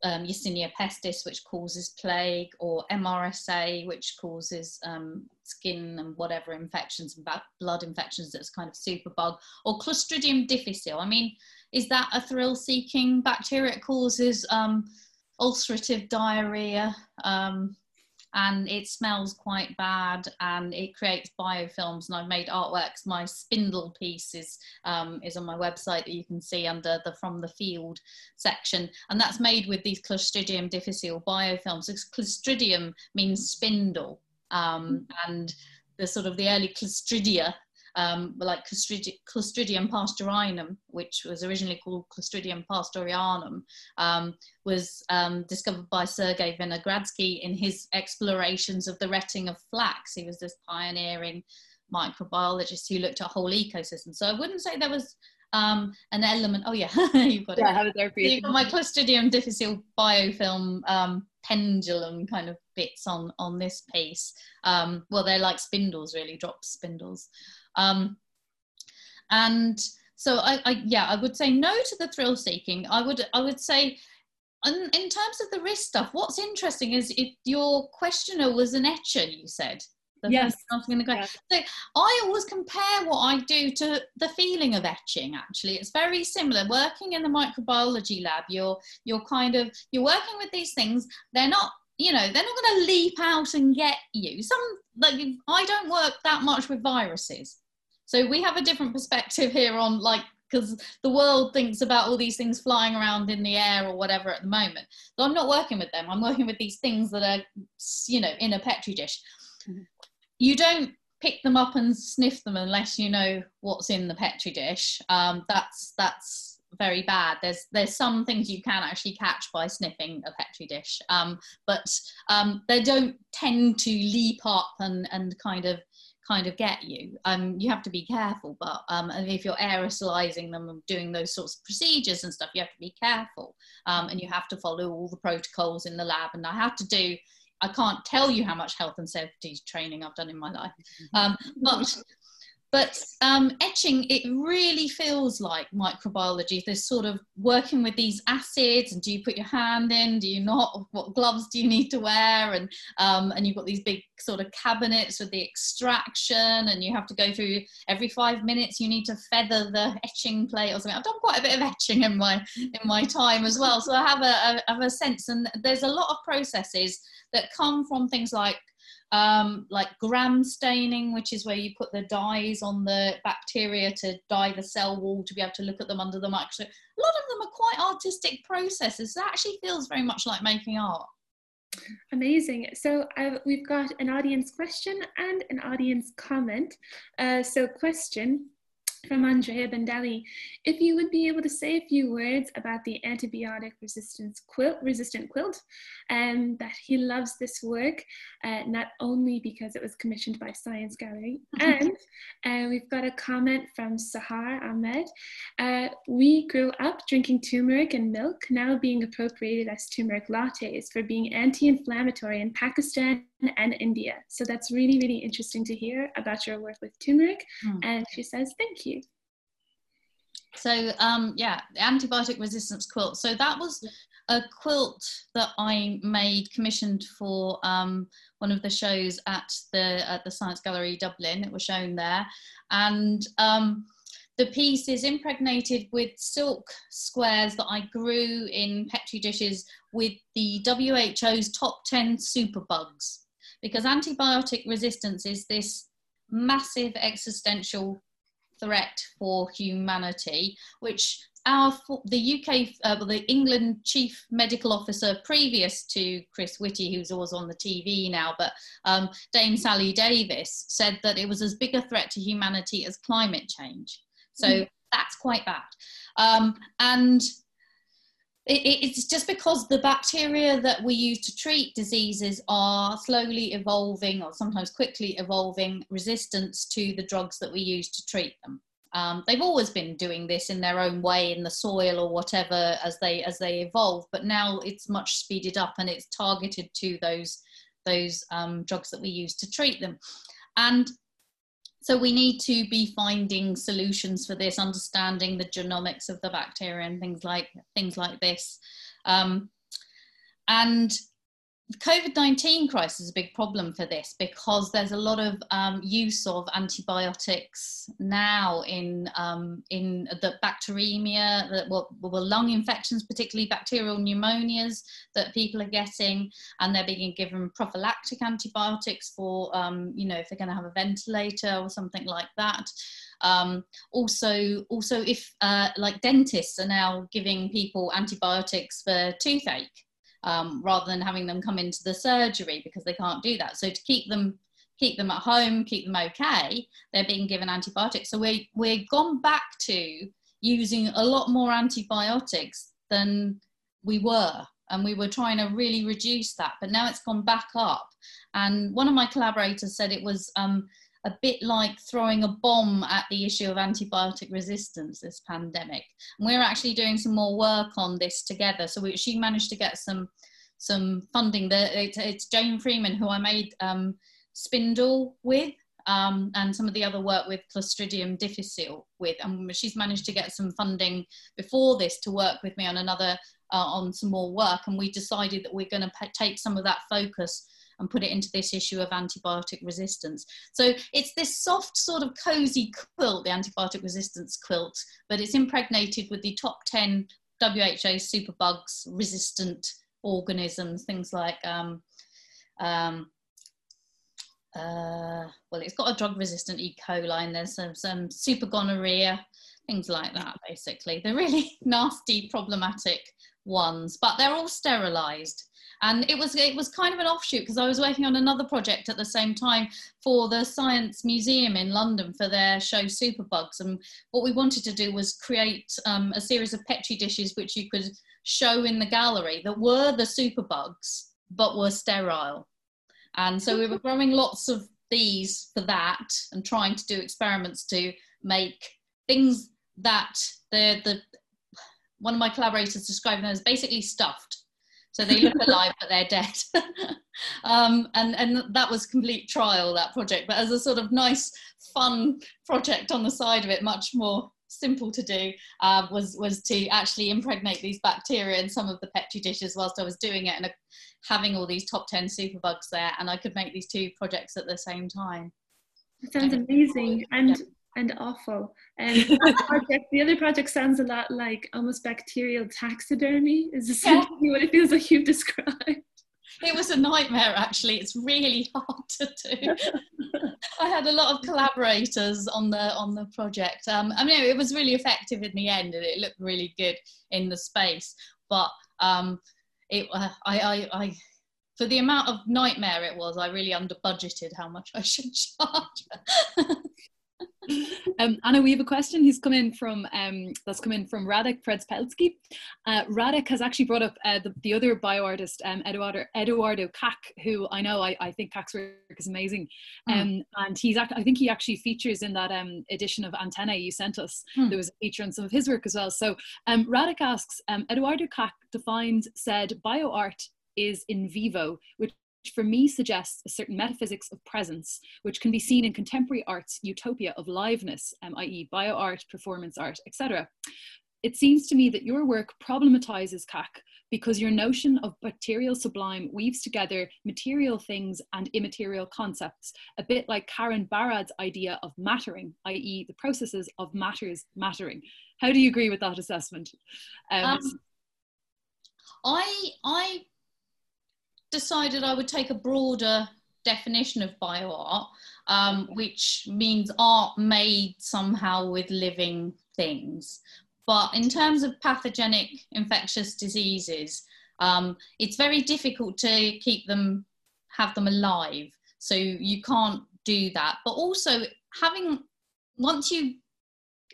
um, Yersinia pestis, which causes plague, or MRSA, which causes um, skin and whatever infections and blood infections that's kind of superbug, or Clostridium difficile. I mean, is that a thrill-seeking bacteria? It causes um, ulcerative diarrhea. Um, and it smells quite bad and it creates biofilms and I've made artworks. My spindle piece is, um, is on my website that you can see under the from the field section and that's made with these Clostridium difficile biofilms. Clostridium means spindle um, and the sort of the early Clostridia um, like Clostridium, Clostridium pastorinum, which was originally called Clostridium pasteurianum, um, was um, discovered by Sergei Vinogradsky in his explorations of the retting of flax. He was this pioneering microbiologist who looked at whole ecosystems. So I wouldn't say there was um, an element. Oh yeah, you've got it. Yeah, I have it there for you. You've got my Clostridium difficile biofilm um, pendulum kind of bits on on this piece. Um, well, they're like spindles, really, drop spindles. Um, and so I, I, yeah, I would say no to the thrill seeking. I would, I would say, in, in terms of the risk stuff, what's interesting is if your questioner was an etcher, you said. Yes. yes. So I always compare what I do to the feeling of etching. Actually, it's very similar. Working in the microbiology lab, you're you're kind of you're working with these things. They're not you know they're not going to leap out and get you. Some like I don't work that much with viruses. So we have a different perspective here on like because the world thinks about all these things flying around in the air or whatever at the moment. So I'm not working with them. I'm working with these things that are, you know, in a petri dish. Mm-hmm. You don't pick them up and sniff them unless you know what's in the petri dish. Um, that's that's very bad. There's there's some things you can actually catch by sniffing a petri dish, um, but um, they don't tend to leap up and and kind of kind of get you. Um, you have to be careful, but um, and if you're aerosolizing them and doing those sorts of procedures and stuff, you have to be careful, um, and you have to follow all the protocols in the lab. And I have to do. I can't tell you how much health and safety training I've done in my life, um, but but um, etching, it really feels like microbiology. There's sort of working with these acids, and do you put your hand in? Do you not? What gloves do you need to wear? And um, and you've got these big sort of cabinets with the extraction, and you have to go through every five minutes. You need to feather the etching plate or something. I've done quite a bit of etching in my in my time as well, so I have a, a have a sense. And there's a lot of processes that come from things like um, like gram staining, which is where you put the dyes on the bacteria to dye the cell wall to be able to look at them under the microscope. A lot of them are quite artistic processes. It actually feels very much like making art. Amazing. So uh, we've got an audience question and an audience comment. Uh, so question, from Andrea Bendelli. If you would be able to say a few words about the antibiotic resistance quilt, resistant quilt, and um, that he loves this work, uh, not only because it was commissioned by Science Gallery, and uh, we've got a comment from Sahar Ahmed. Uh, we grew up drinking turmeric and milk, now being appropriated as turmeric lattes for being anti-inflammatory in Pakistan and India. So that's really, really interesting to hear about your work with turmeric. Mm. And she says, thank you. So um, yeah, the antibiotic resistance quilt. So that was a quilt that I made commissioned for um, one of the shows at the at the Science Gallery Dublin. It was shown there, and um, the piece is impregnated with silk squares that I grew in petri dishes with the WHO's top 10 superbugs because antibiotic resistance is this massive existential threat for humanity, which our the UK, uh, the England chief medical officer previous to Chris Whitty, who's always on the TV now, but um, Dame Sally Davies said that it was as big a threat to humanity as climate change. So mm. that's quite bad. Um, and it's just because the bacteria that we use to treat diseases are slowly evolving or sometimes quickly evolving resistance to the drugs that we use to treat them. Um, they've always been doing this in their own way in the soil or whatever as they as they evolve, but now it's much speeded up and it's targeted to those those um, drugs that we use to treat them. And so we need to be finding solutions for this, understanding the genomics of the bacteria and things like things like this. Um, and COVID 19 crisis is a big problem for this because there's a lot of um, use of antibiotics now in, um, in the bacteremia, the, well, well, lung infections, particularly bacterial pneumonias that people are getting, and they're being given prophylactic antibiotics for, um, you know, if they're going to have a ventilator or something like that. Um, also, also if uh, like dentists are now giving people antibiotics for toothache um, rather than having them come into the surgery because they can't do that. So to keep them keep them at home, keep them okay, they're being given antibiotics. So we we're gone back to using a lot more antibiotics than we were. And we were trying to really reduce that, but now it's gone back up. And one of my collaborators said it was um, a bit like throwing a bomb at the issue of antibiotic resistance this pandemic. And we're actually doing some more work on this together. So we, she managed to get some some funding. The, it, it's Jane Freeman who I made um, Spindle with. Um, and some of the other work with Clostridium difficile with, and she's managed to get some funding before this to work with me on another, uh, on some more work. And we decided that we're going to take some of that focus and put it into this issue of antibiotic resistance. So it's this soft sort of cozy quilt, the antibiotic resistance quilt, but it's impregnated with the top 10 WHO superbugs resistant organisms, things like um, um, uh, well, it's got a drug resistant E. coli and there's some, some super gonorrhea, things like that, basically. They're really nasty, problematic ones, but they're all sterilized and it was it was kind of an offshoot because I was working on another project at the same time for the Science Museum in London for their show Superbugs, and what we wanted to do was create um, a series of petri dishes which you could show in the gallery that were the superbugs but were sterile, and so we were growing lots of these for that and trying to do experiments to make things that the the one of my collaborators described them as basically stuffed so they look alive, but they're dead. um, and, and that was complete trial, that project. But as a sort of nice, fun project on the side of it, much more simple to do, uh, was, was to actually impregnate these bacteria in some of the Petri dishes whilst I was doing it and uh, having all these top 10 superbugs there. And I could make these two projects at the same time. It sounds amazing. And and awful. And the, project, the other project sounds a lot like almost bacterial taxidermy. Is essentially yeah. what it feels like you've described. It was a nightmare, actually. It's really hard to do. I had a lot of collaborators on the on the project. Um, I mean, it was really effective in the end, and it looked really good in the space. But um, it, uh, I, I, I for the amount of nightmare it was, I really under budgeted how much I should charge um, Anna, we have a question who's come in from um, that's come in from Radek Predspelski. Uh, Radek has actually brought up uh, the, the other bioartist, um, Eduardo, Eduardo who I know I, I think Kac's work is amazing, mm. um, and he's I think he actually features in that um, edition of Antenna you sent us. Mm. There was a feature on some of his work as well. So um, Radek asks, um, Eduardo Kac defined said bioart is in vivo, which for me suggests a certain metaphysics of presence, which can be seen in contemporary art's utopia of liveness, um, i.e., bio art, performance art, etc. It seems to me that your work problematizes Kac because your notion of bacterial sublime weaves together material things and immaterial concepts, a bit like Karen Barad's idea of mattering, i.e., the processes of matters mattering. How do you agree with that assessment? Um, um, I I decided I would take a broader definition of bioart, um, which means art made somehow with living things. But in terms of pathogenic infectious diseases, um, it's very difficult to keep them, have them alive. So you can't do that. But also having, once you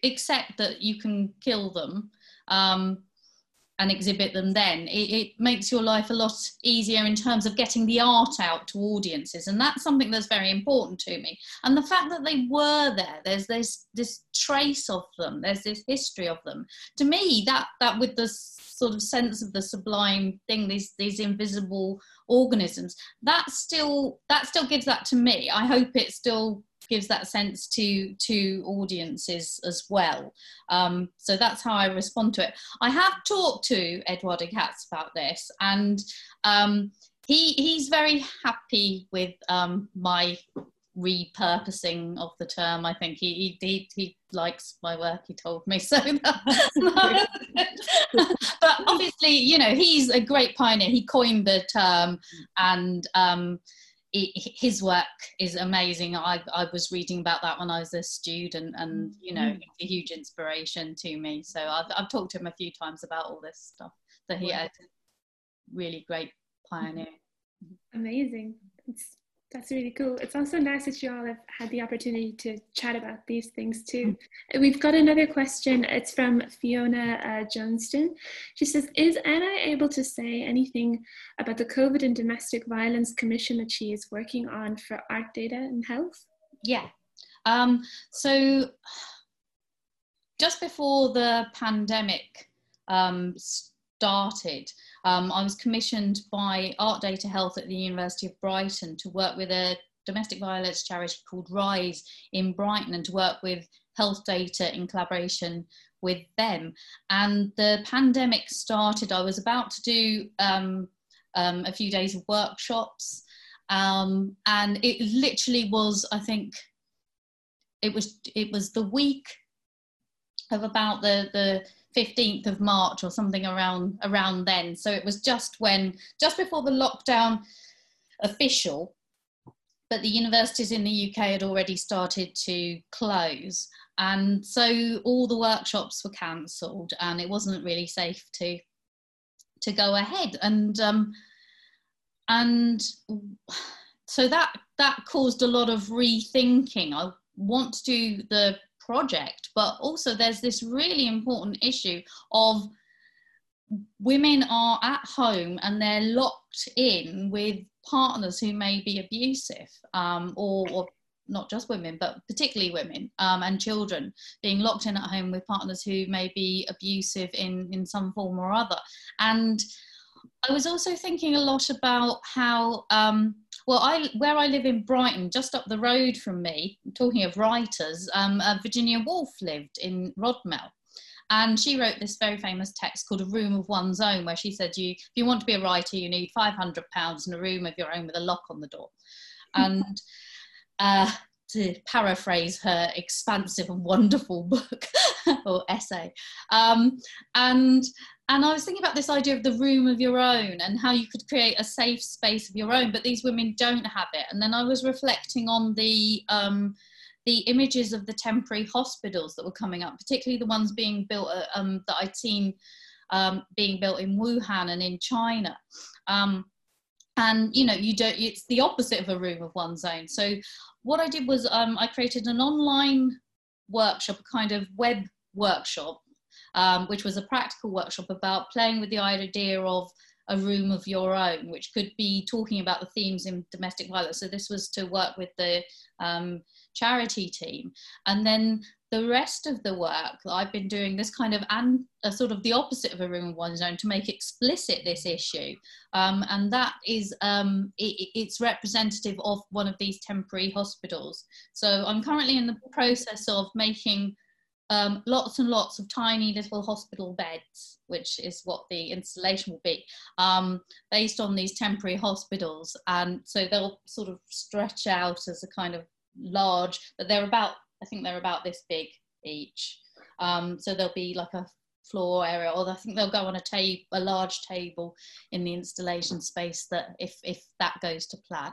accept that you can kill them, um, and exhibit them then. It, it, makes your life a lot easier in terms of getting the art out to audiences and that's something that's very important to me. And the fact that they were there there's this this trace of them there's this history of them. To me that that with the sort of sense of the sublime thing these these invisible organisms that still that still gives that to me. I hope it still gives that sense to to audiences as well. Um, so that's how I respond to it. I have talked to Eduardo Kac about this, and um, he he's very happy with um, my repurposing of the term. I think he he, he likes my work. He told me so. but obviously, you know, he's a great pioneer. He coined the term, and um, his work is amazing. I, I was reading about that when I was a student, and you know, mm. a huge inspiration to me. So I've, I've talked to him a few times about all this stuff. So he had really great pioneer. Amazing. It's that's really cool. It's also nice that you all have had the opportunity to chat about these things too. Mm. We've got another question. It's from Fiona uh, Johnston. She says, Is Anna able to say anything about the COVID and Domestic Violence Commission that she is working on for art data and health? Yeah. Um, so just before the pandemic um, started, um, I was commissioned by Art Data Health at the University of Brighton to work with a domestic violence charity called Rise in Brighton and to work with health data in collaboration with them. And the pandemic started, I was about to do um, um, a few days of workshops. Um, and it literally was, I think, it was it was the week of about the the 15th of March or something around around then. So it was just when just before the lockdown official, but the universities in the UK had already started to close. And so all the workshops were cancelled and it wasn't really safe to to go ahead. And um, and so that that caused a lot of rethinking. I want to do the project, but also there's this really important issue of women are at home and they're locked in with partners who may be abusive um, or, or, not just women but particularly women um, and children being locked in at home with partners who may be abusive in in some form or other. And i was also thinking a lot about how um, well, I where I live in Brighton, just up the road from me. Talking of writers, um, uh, Virginia Woolf lived in Rodmell, and she wrote this very famous text called "A Room of One's Own," where she said, "You, if you want to be a writer, you need five hundred pounds and a room of your own with a lock on the door." and uh, to paraphrase her expansive and wonderful book or essay, um, and and I was thinking about this idea of the room of your own and how you could create a safe space of your own, but these women don't have it. And then I was reflecting on the um, the images of the temporary hospitals that were coming up, particularly the ones being built uh, um, that I'd seen um, being built in Wuhan and in China. Um, and you know, you don't. It's the opposite of a room of one's own. So what I did was um, I created an online workshop, a kind of web workshop um, which was a practical workshop about playing with the idea of a room of your own, which could be talking about the themes in domestic violence. So this was to work with the um, charity team. And then the rest of the work I've been doing this kind of and uh, sort of the opposite of a room of one's own to make explicit this issue, um, and that is um, it, it's representative of one of these temporary hospitals. So I'm currently in the process of making um, lots and lots of tiny little hospital beds, which is what the installation will be, um, based on these temporary hospitals. And so they'll sort of stretch out as a kind of large, but they're about, I think they're about this big each. Um, so there'll be like a floor area, or I think they'll go on a table, a large table in the installation space that if if that goes to plan,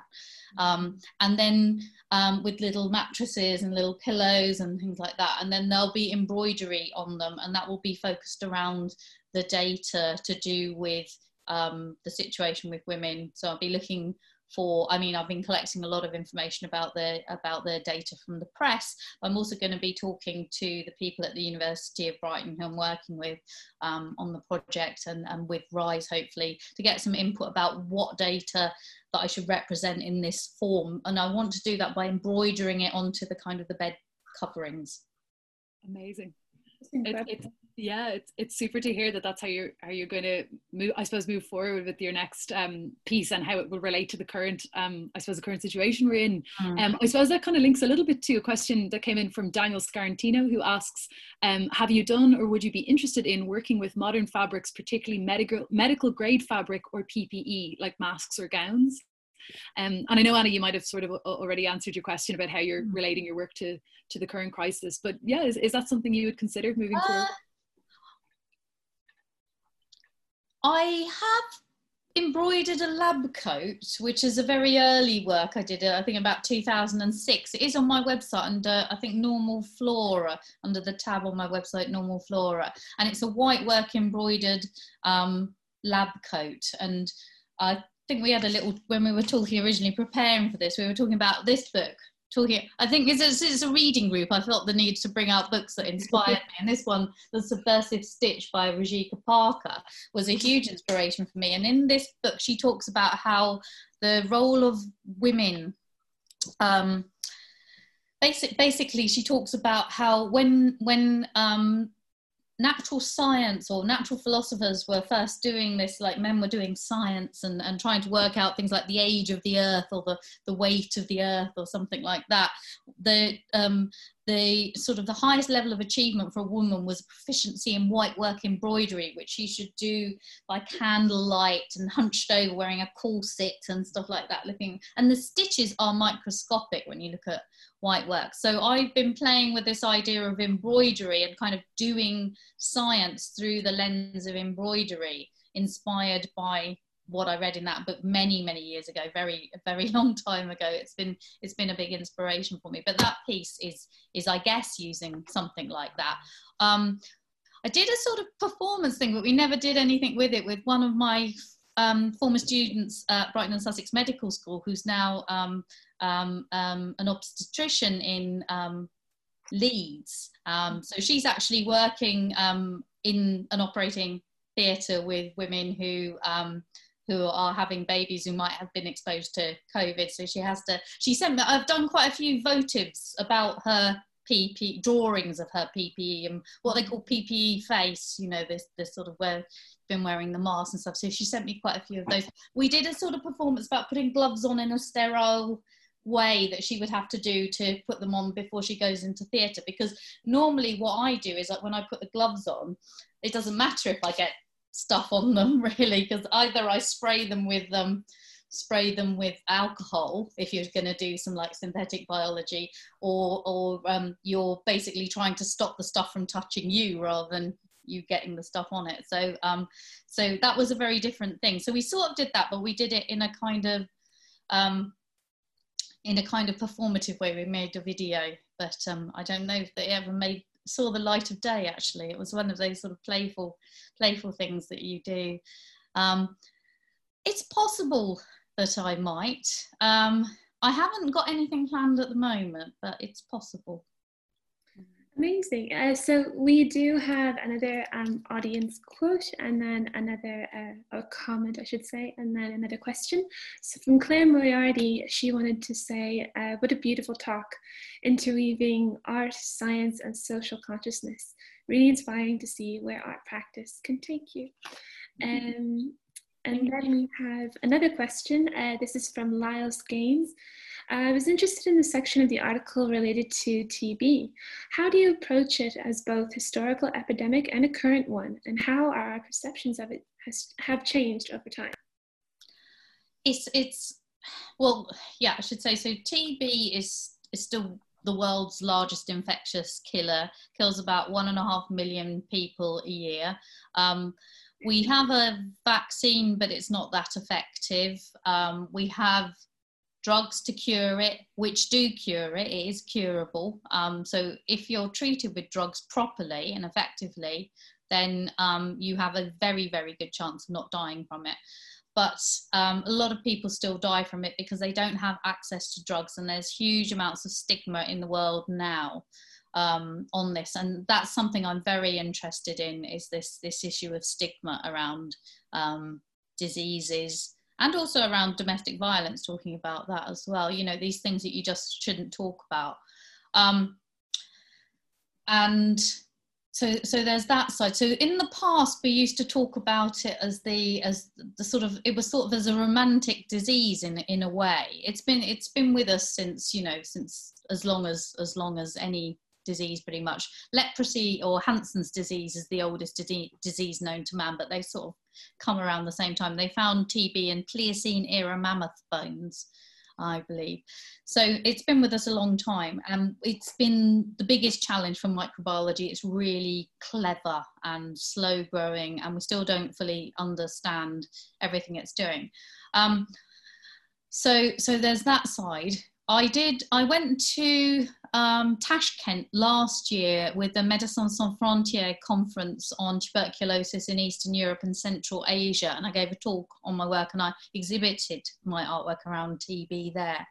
um, and then um, with little mattresses and little pillows and things like that, and then there'll be embroidery on them, and that will be focused around the data to do with um, the situation with women. So I'll be looking for i mean i've been collecting a lot of information about the about the data from the press. I'm also going to be talking to the people at the university of brighton who i'm working with um, on the project and, and with rise hopefully to get some input about what data that i should represent in this form. And i want to do that by embroidering it onto the kind of the bed coverings. Amazing. It, it, yeah it's, it's super to hear that that's how you're how you're going to move i suppose move forward with your next um, piece and how it will relate to the current um, i suppose the current situation we're in mm. um, i suppose that kind of links a little bit to a question that came in from daniel scarantino who asks um, have you done or would you be interested in working with modern fabrics particularly medical medical grade fabric or ppe like masks or gowns um, and I know Anna, you might have sort of already answered your question about how you're mm. relating your work to to the current crisis. But yeah, is, is that something you would consider moving uh, forward? I have embroidered a lab coat, which is a very early work I did, I think about 2006. It is on my website under, I think, Normal Flora, under the tab on my website, Normal Flora. And it's a white work embroidered um, lab coat. And I think we had a little, when we were talking originally, preparing for this, we were talking about this book, talking i think it's a, it's a reading group. I felt the need to bring out books that inspired me. And this one the subversive stitch by Rozsika Parker was a huge inspiration for me. And in this book she talks about how the role of women um, basic, basically she talks about how when when um, natural science or natural philosophers were first doing this like men were doing science and, and trying to work out things like the age of the earth or the, the weight of the earth or something like that. The um, the sort of the highest level of achievement for a woman was proficiency in white work embroidery which she should do by candlelight and hunched over wearing a corset and stuff like that looking and the stitches are microscopic when you look at white work. So I've been playing with this idea of embroidery and kind of doing science through the lens of embroidery, inspired by what I read in that book many, many years ago, very, very long time ago. It's been, it's been a big inspiration for me. But that piece is, is I guess, using something like that. Um, I did a sort of performance thing, but we never did anything with it. With one of my um, former students at Brighton and Sussex Medical School, who's now um, um, um, an obstetrician in um, Leeds. So she's actually working in an operating theatre with women who who are having babies who might have been exposed to COVID. So she has to. She sent me. I've done quite a few votives about her PP drawings of her PPE and what they call PPE face. You know, this this sort of where been wearing the mask and stuff. So she sent me quite a few of those. We did a sort of performance about putting gloves on in a sterile way that she would have to do to put them on before she goes into theatre because normally what I do is like when I put the gloves on it doesn't matter if I get stuff on them really because either I spray them with um spray them with alcohol if you're going to do some like synthetic biology or or um, you're basically trying to stop the stuff from touching you rather than you getting the stuff on it so um so that was a very different thing so we sort of did that but we did it in a kind of um in a kind of performative way. We made a video, but um, I don't know if they ever made saw the light of day. Actually, it was one of those sort of playful, playful things that you do. Um, it's possible that I might. Um, I haven't got anything planned at the moment, but it's possible. Amazing. Uh, so we do have another um, audience quote and then another uh, comment, I should say, and then another question. So from Claire Moriarty, she wanted to say, uh, what a beautiful talk, interweaving art, science, and social consciousness. Really inspiring to see where art practice can take you. Um, and then we have another question. Uh, this is from Lyles Gaines. I was interested in the section of the article related to TB. How do you approach it as both historical epidemic and a current one, and how are our perceptions of it has, have changed over time? It's it's well, yeah, I should say so. TB is is still the world's largest infectious killer, kills about one and a half million people a year. Um, we have a vaccine, but it's not that effective. Um, we have drugs to cure it, which do cure it. It is curable. Um, so if you're treated with drugs properly and effectively, then um, you have a very, very good chance of not dying from it. but um, a lot of people still die from it because they don't have access to drugs, and there's huge amounts of stigma in the world now um, on this, and that's something I'm very interested in. Is this this issue of stigma around um, diseases and also around domestic violence? Talking about that as well. You know, these things that you just shouldn't talk about. Um, and so so there's that side so in the past we used to talk about it as the as the sort of it was sort of as a romantic disease in in a way it's been it's been with us since you know since as long as as long as any disease pretty much leprosy or hansen's disease is the oldest disease known to man but they sort of come around the same time they found tb in pliocene era mammoth bones I believe. So it's been with us a long time, and it's been the biggest challenge for microbiology. It's really clever and slow growing, and we still don't fully understand everything it's doing. Um, so, so there's that side. I did. I went to um, Tashkent last year with the Médecins Sans Frontières conference on tuberculosis in Eastern Europe and Central Asia, and I gave a talk on my work and I exhibited my artwork around TB there.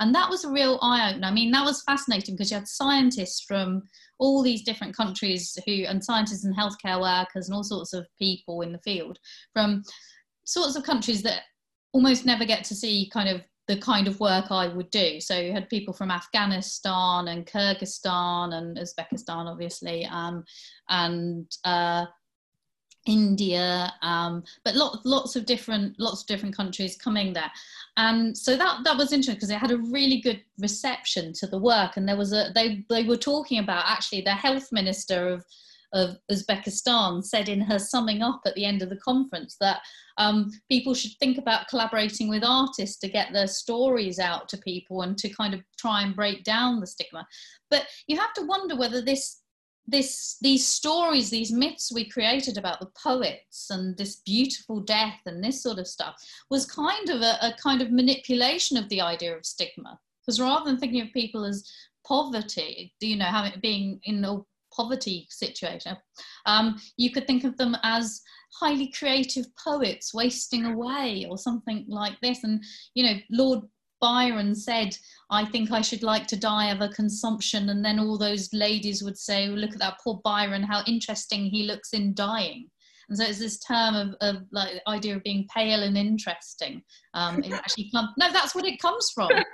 And that was a real eye opener. I mean, that was fascinating because you had scientists from all these different countries who, and scientists and healthcare workers and all sorts of people in the field from sorts of countries that almost never get to see kind of the kind of work I would do. So you had people from Afghanistan and Kyrgyzstan and Uzbekistan, obviously, um, and uh, India, um, but lots lots of different lots of different countries coming there, and so that that was interesting because it had a really good reception to the work, and there was a they they were talking about actually the health minister of of Uzbekistan said in her summing up at the end of the conference that um, people should think about collaborating with artists to get their stories out to people and to kind of try and break down the stigma. But you have to wonder whether this this these stories these myths we created about the poets and this beautiful death and this sort of stuff was kind of a, a kind of manipulation of the idea of stigma because rather than thinking of people as poverty you know having being in a poverty situation. Um, you could think of them as highly creative poets wasting away or something like this. And, you know, Lord Byron said, I think I should like to die of a consumption. And then all those ladies would say, oh, look at that poor Byron, how interesting he looks in dying. And so it's this term of, of like the idea of being pale and interesting. Um, it actually comes, no, that's what it comes from.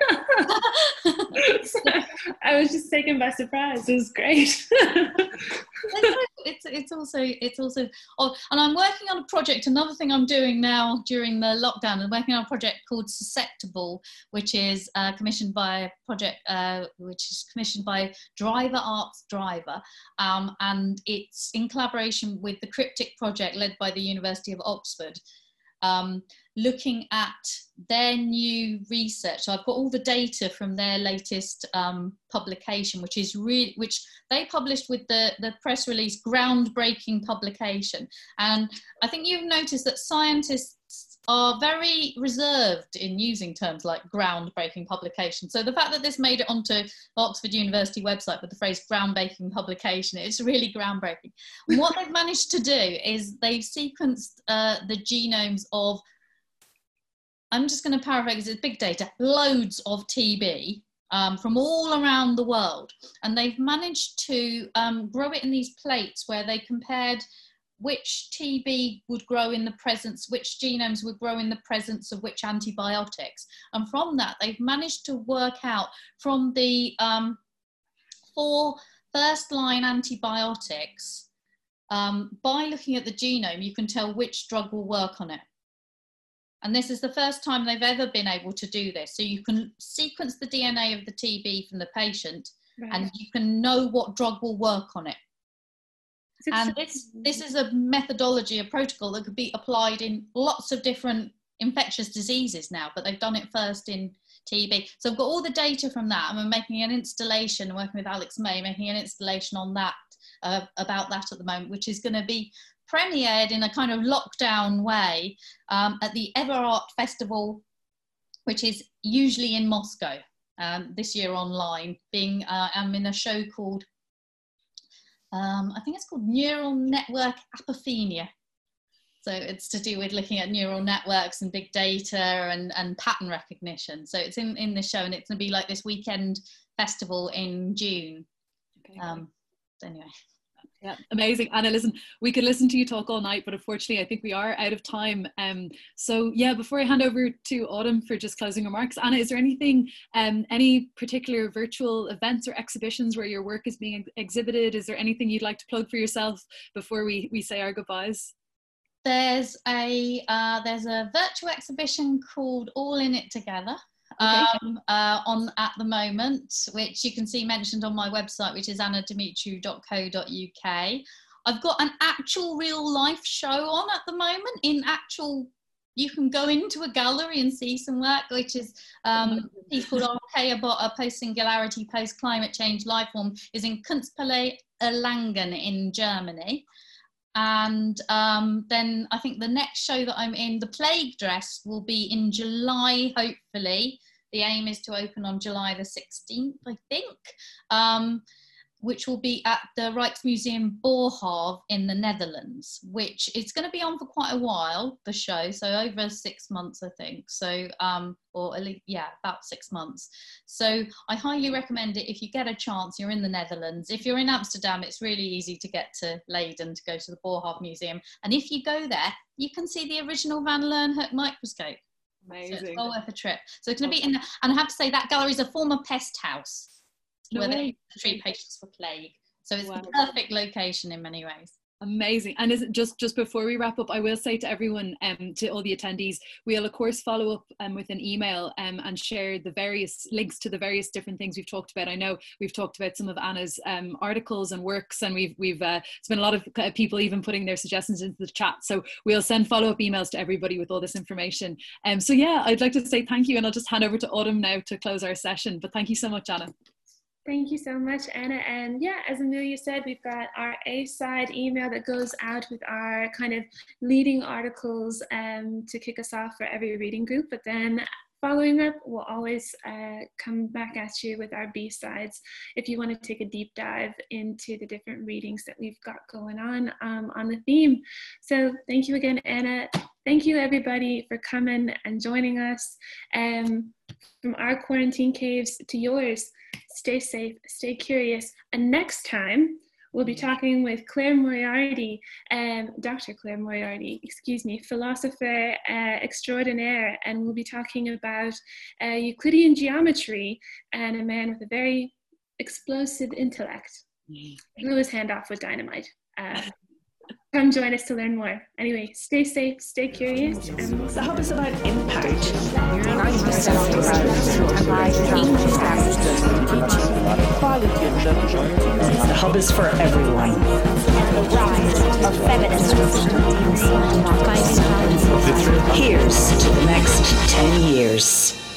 I was just taken by surprise. It was great. it's it's also it's also oh, and I'm working on a project. Another thing I'm doing now during the lockdown, I'm working on a project called Susceptible, which is uh, commissioned by a project uh, which is commissioned by Driver Arts Driver, um, and it's in collaboration with the Cryptic Project led by the University of Oxford um, looking at their new research. So I've got all the data from their latest um, publication, which is really, which they published with the, the press release, groundbreaking publication. And I think you've noticed that scientists are very reserved in using terms like groundbreaking publication. So the fact that this made it onto Oxford University website with the phrase groundbreaking publication, it's really groundbreaking. What they've managed to do is they've sequenced uh, the genomes of, I'm just going to paraphrase it's big data, loads of TB um, from all around the world. And they've managed to um, grow it in these plates where they compared which TB would grow in the presence, which genomes would grow in the presence of which antibiotics. And from that, they've managed to work out from the um, four first line antibiotics, um, by looking at the genome, you can tell which drug will work on it. And this is the first time they've ever been able to do this. So you can sequence the DNA of the TB from the patient right. and you can know what drug will work on it. And this, this is a methodology, a protocol that could be applied in lots of different infectious diseases now, but they've done it first in TB. So I've got all the data from that, and we're making an installation, working with Alex May, making an installation on that, uh, about that at the moment, which is going to be premiered in a kind of lockdown way um, at the Everart Festival, which is usually in Moscow. Um, this year online, being uh, I'm in a show called um, I think it's called neural network apophenia. So it's to do with looking at neural networks and big data and, and pattern recognition. So it's in, in the show and it's going to be like this weekend festival in June. Okay. Um, anyway. Yeah, amazing. Anna, listen, we could listen to you talk all night, but unfortunately, I think we are out of time. Um, so, yeah, before I hand over to Autumn for just closing remarks, Anna, is there anything, um, any particular virtual events or exhibitions where your work is being exhibited? Is there anything you'd like to plug for yourself before we, we say our goodbyes? There's a uh, there's a virtual exhibition called All in It Together, um, uh, on at the moment, which you can see mentioned on my website, which is annadumitriu.co.uk. I've got an actual real life show on at the moment in actual you can go into a gallery and see some work, which is um, piece called Archaea a post singularity, post climate change life form, is in Kunstpalais Erlangen in Germany. And um, then I think the next show that I'm in, The Plague Dress, will be in July, hopefully. The aim is to open on July the 16th, I think, um, which will be at the Rijksmuseum Boerhaave in the Netherlands, which is going to be on for quite a while, the show, so over six months, I think. So, um, or at least, yeah, about six months. So I highly recommend it if you get a chance, you're in the Netherlands. If you're in Amsterdam, it's really easy to get to Leiden to go to the Boerhaave Museum. And if you go there, you can see the original Van Leeuwenhoek microscope. Amazing. So it's well worth a trip. So it's going to be in, the, and I have to say that gallery is a former pest house no where way. they treat patients for plague. So it's wow. the perfect location in many ways. Amazing. And is just just before we wrap up, I will say to everyone, um, to all the attendees, we'll of course follow up um, with an email um, and share the various links to the various different things we've talked about. I know we've talked about some of Anna's um, articles and works, and we've we've uh, it's been a lot of people even putting their suggestions into the chat. So we'll send follow up emails to everybody with all this information. Um, so yeah, I'd like to say thank you, and I'll just hand over to Autumn now to close our session. But thank you so much, Anna. Thank you so much, Anna. And yeah, as Amelia said, we've got our A side email that goes out with our kind of leading articles um, to kick us off for every reading group. But then following up, we'll always uh, come back at you with our B sides if you want to take a deep dive into the different readings that we've got going on um, on the theme. So thank you again, Anna. Thank you, everybody, for coming and joining us. Um, from our quarantine caves to yours stay safe, stay curious. And next time, we'll be talking with Claire Moriarty, um, Dr. Claire Moriarty, excuse me, philosopher uh, extraordinaire, and we'll be talking about uh, Euclidean geometry and a man with a very explosive intellect. Blew his hand off with dynamite. Uh, Come join us to learn more. Anyway, stay safe, stay curious. And the hub is about impact. The hub is for everyone. The rise of feminism. Here's to the next 10 years.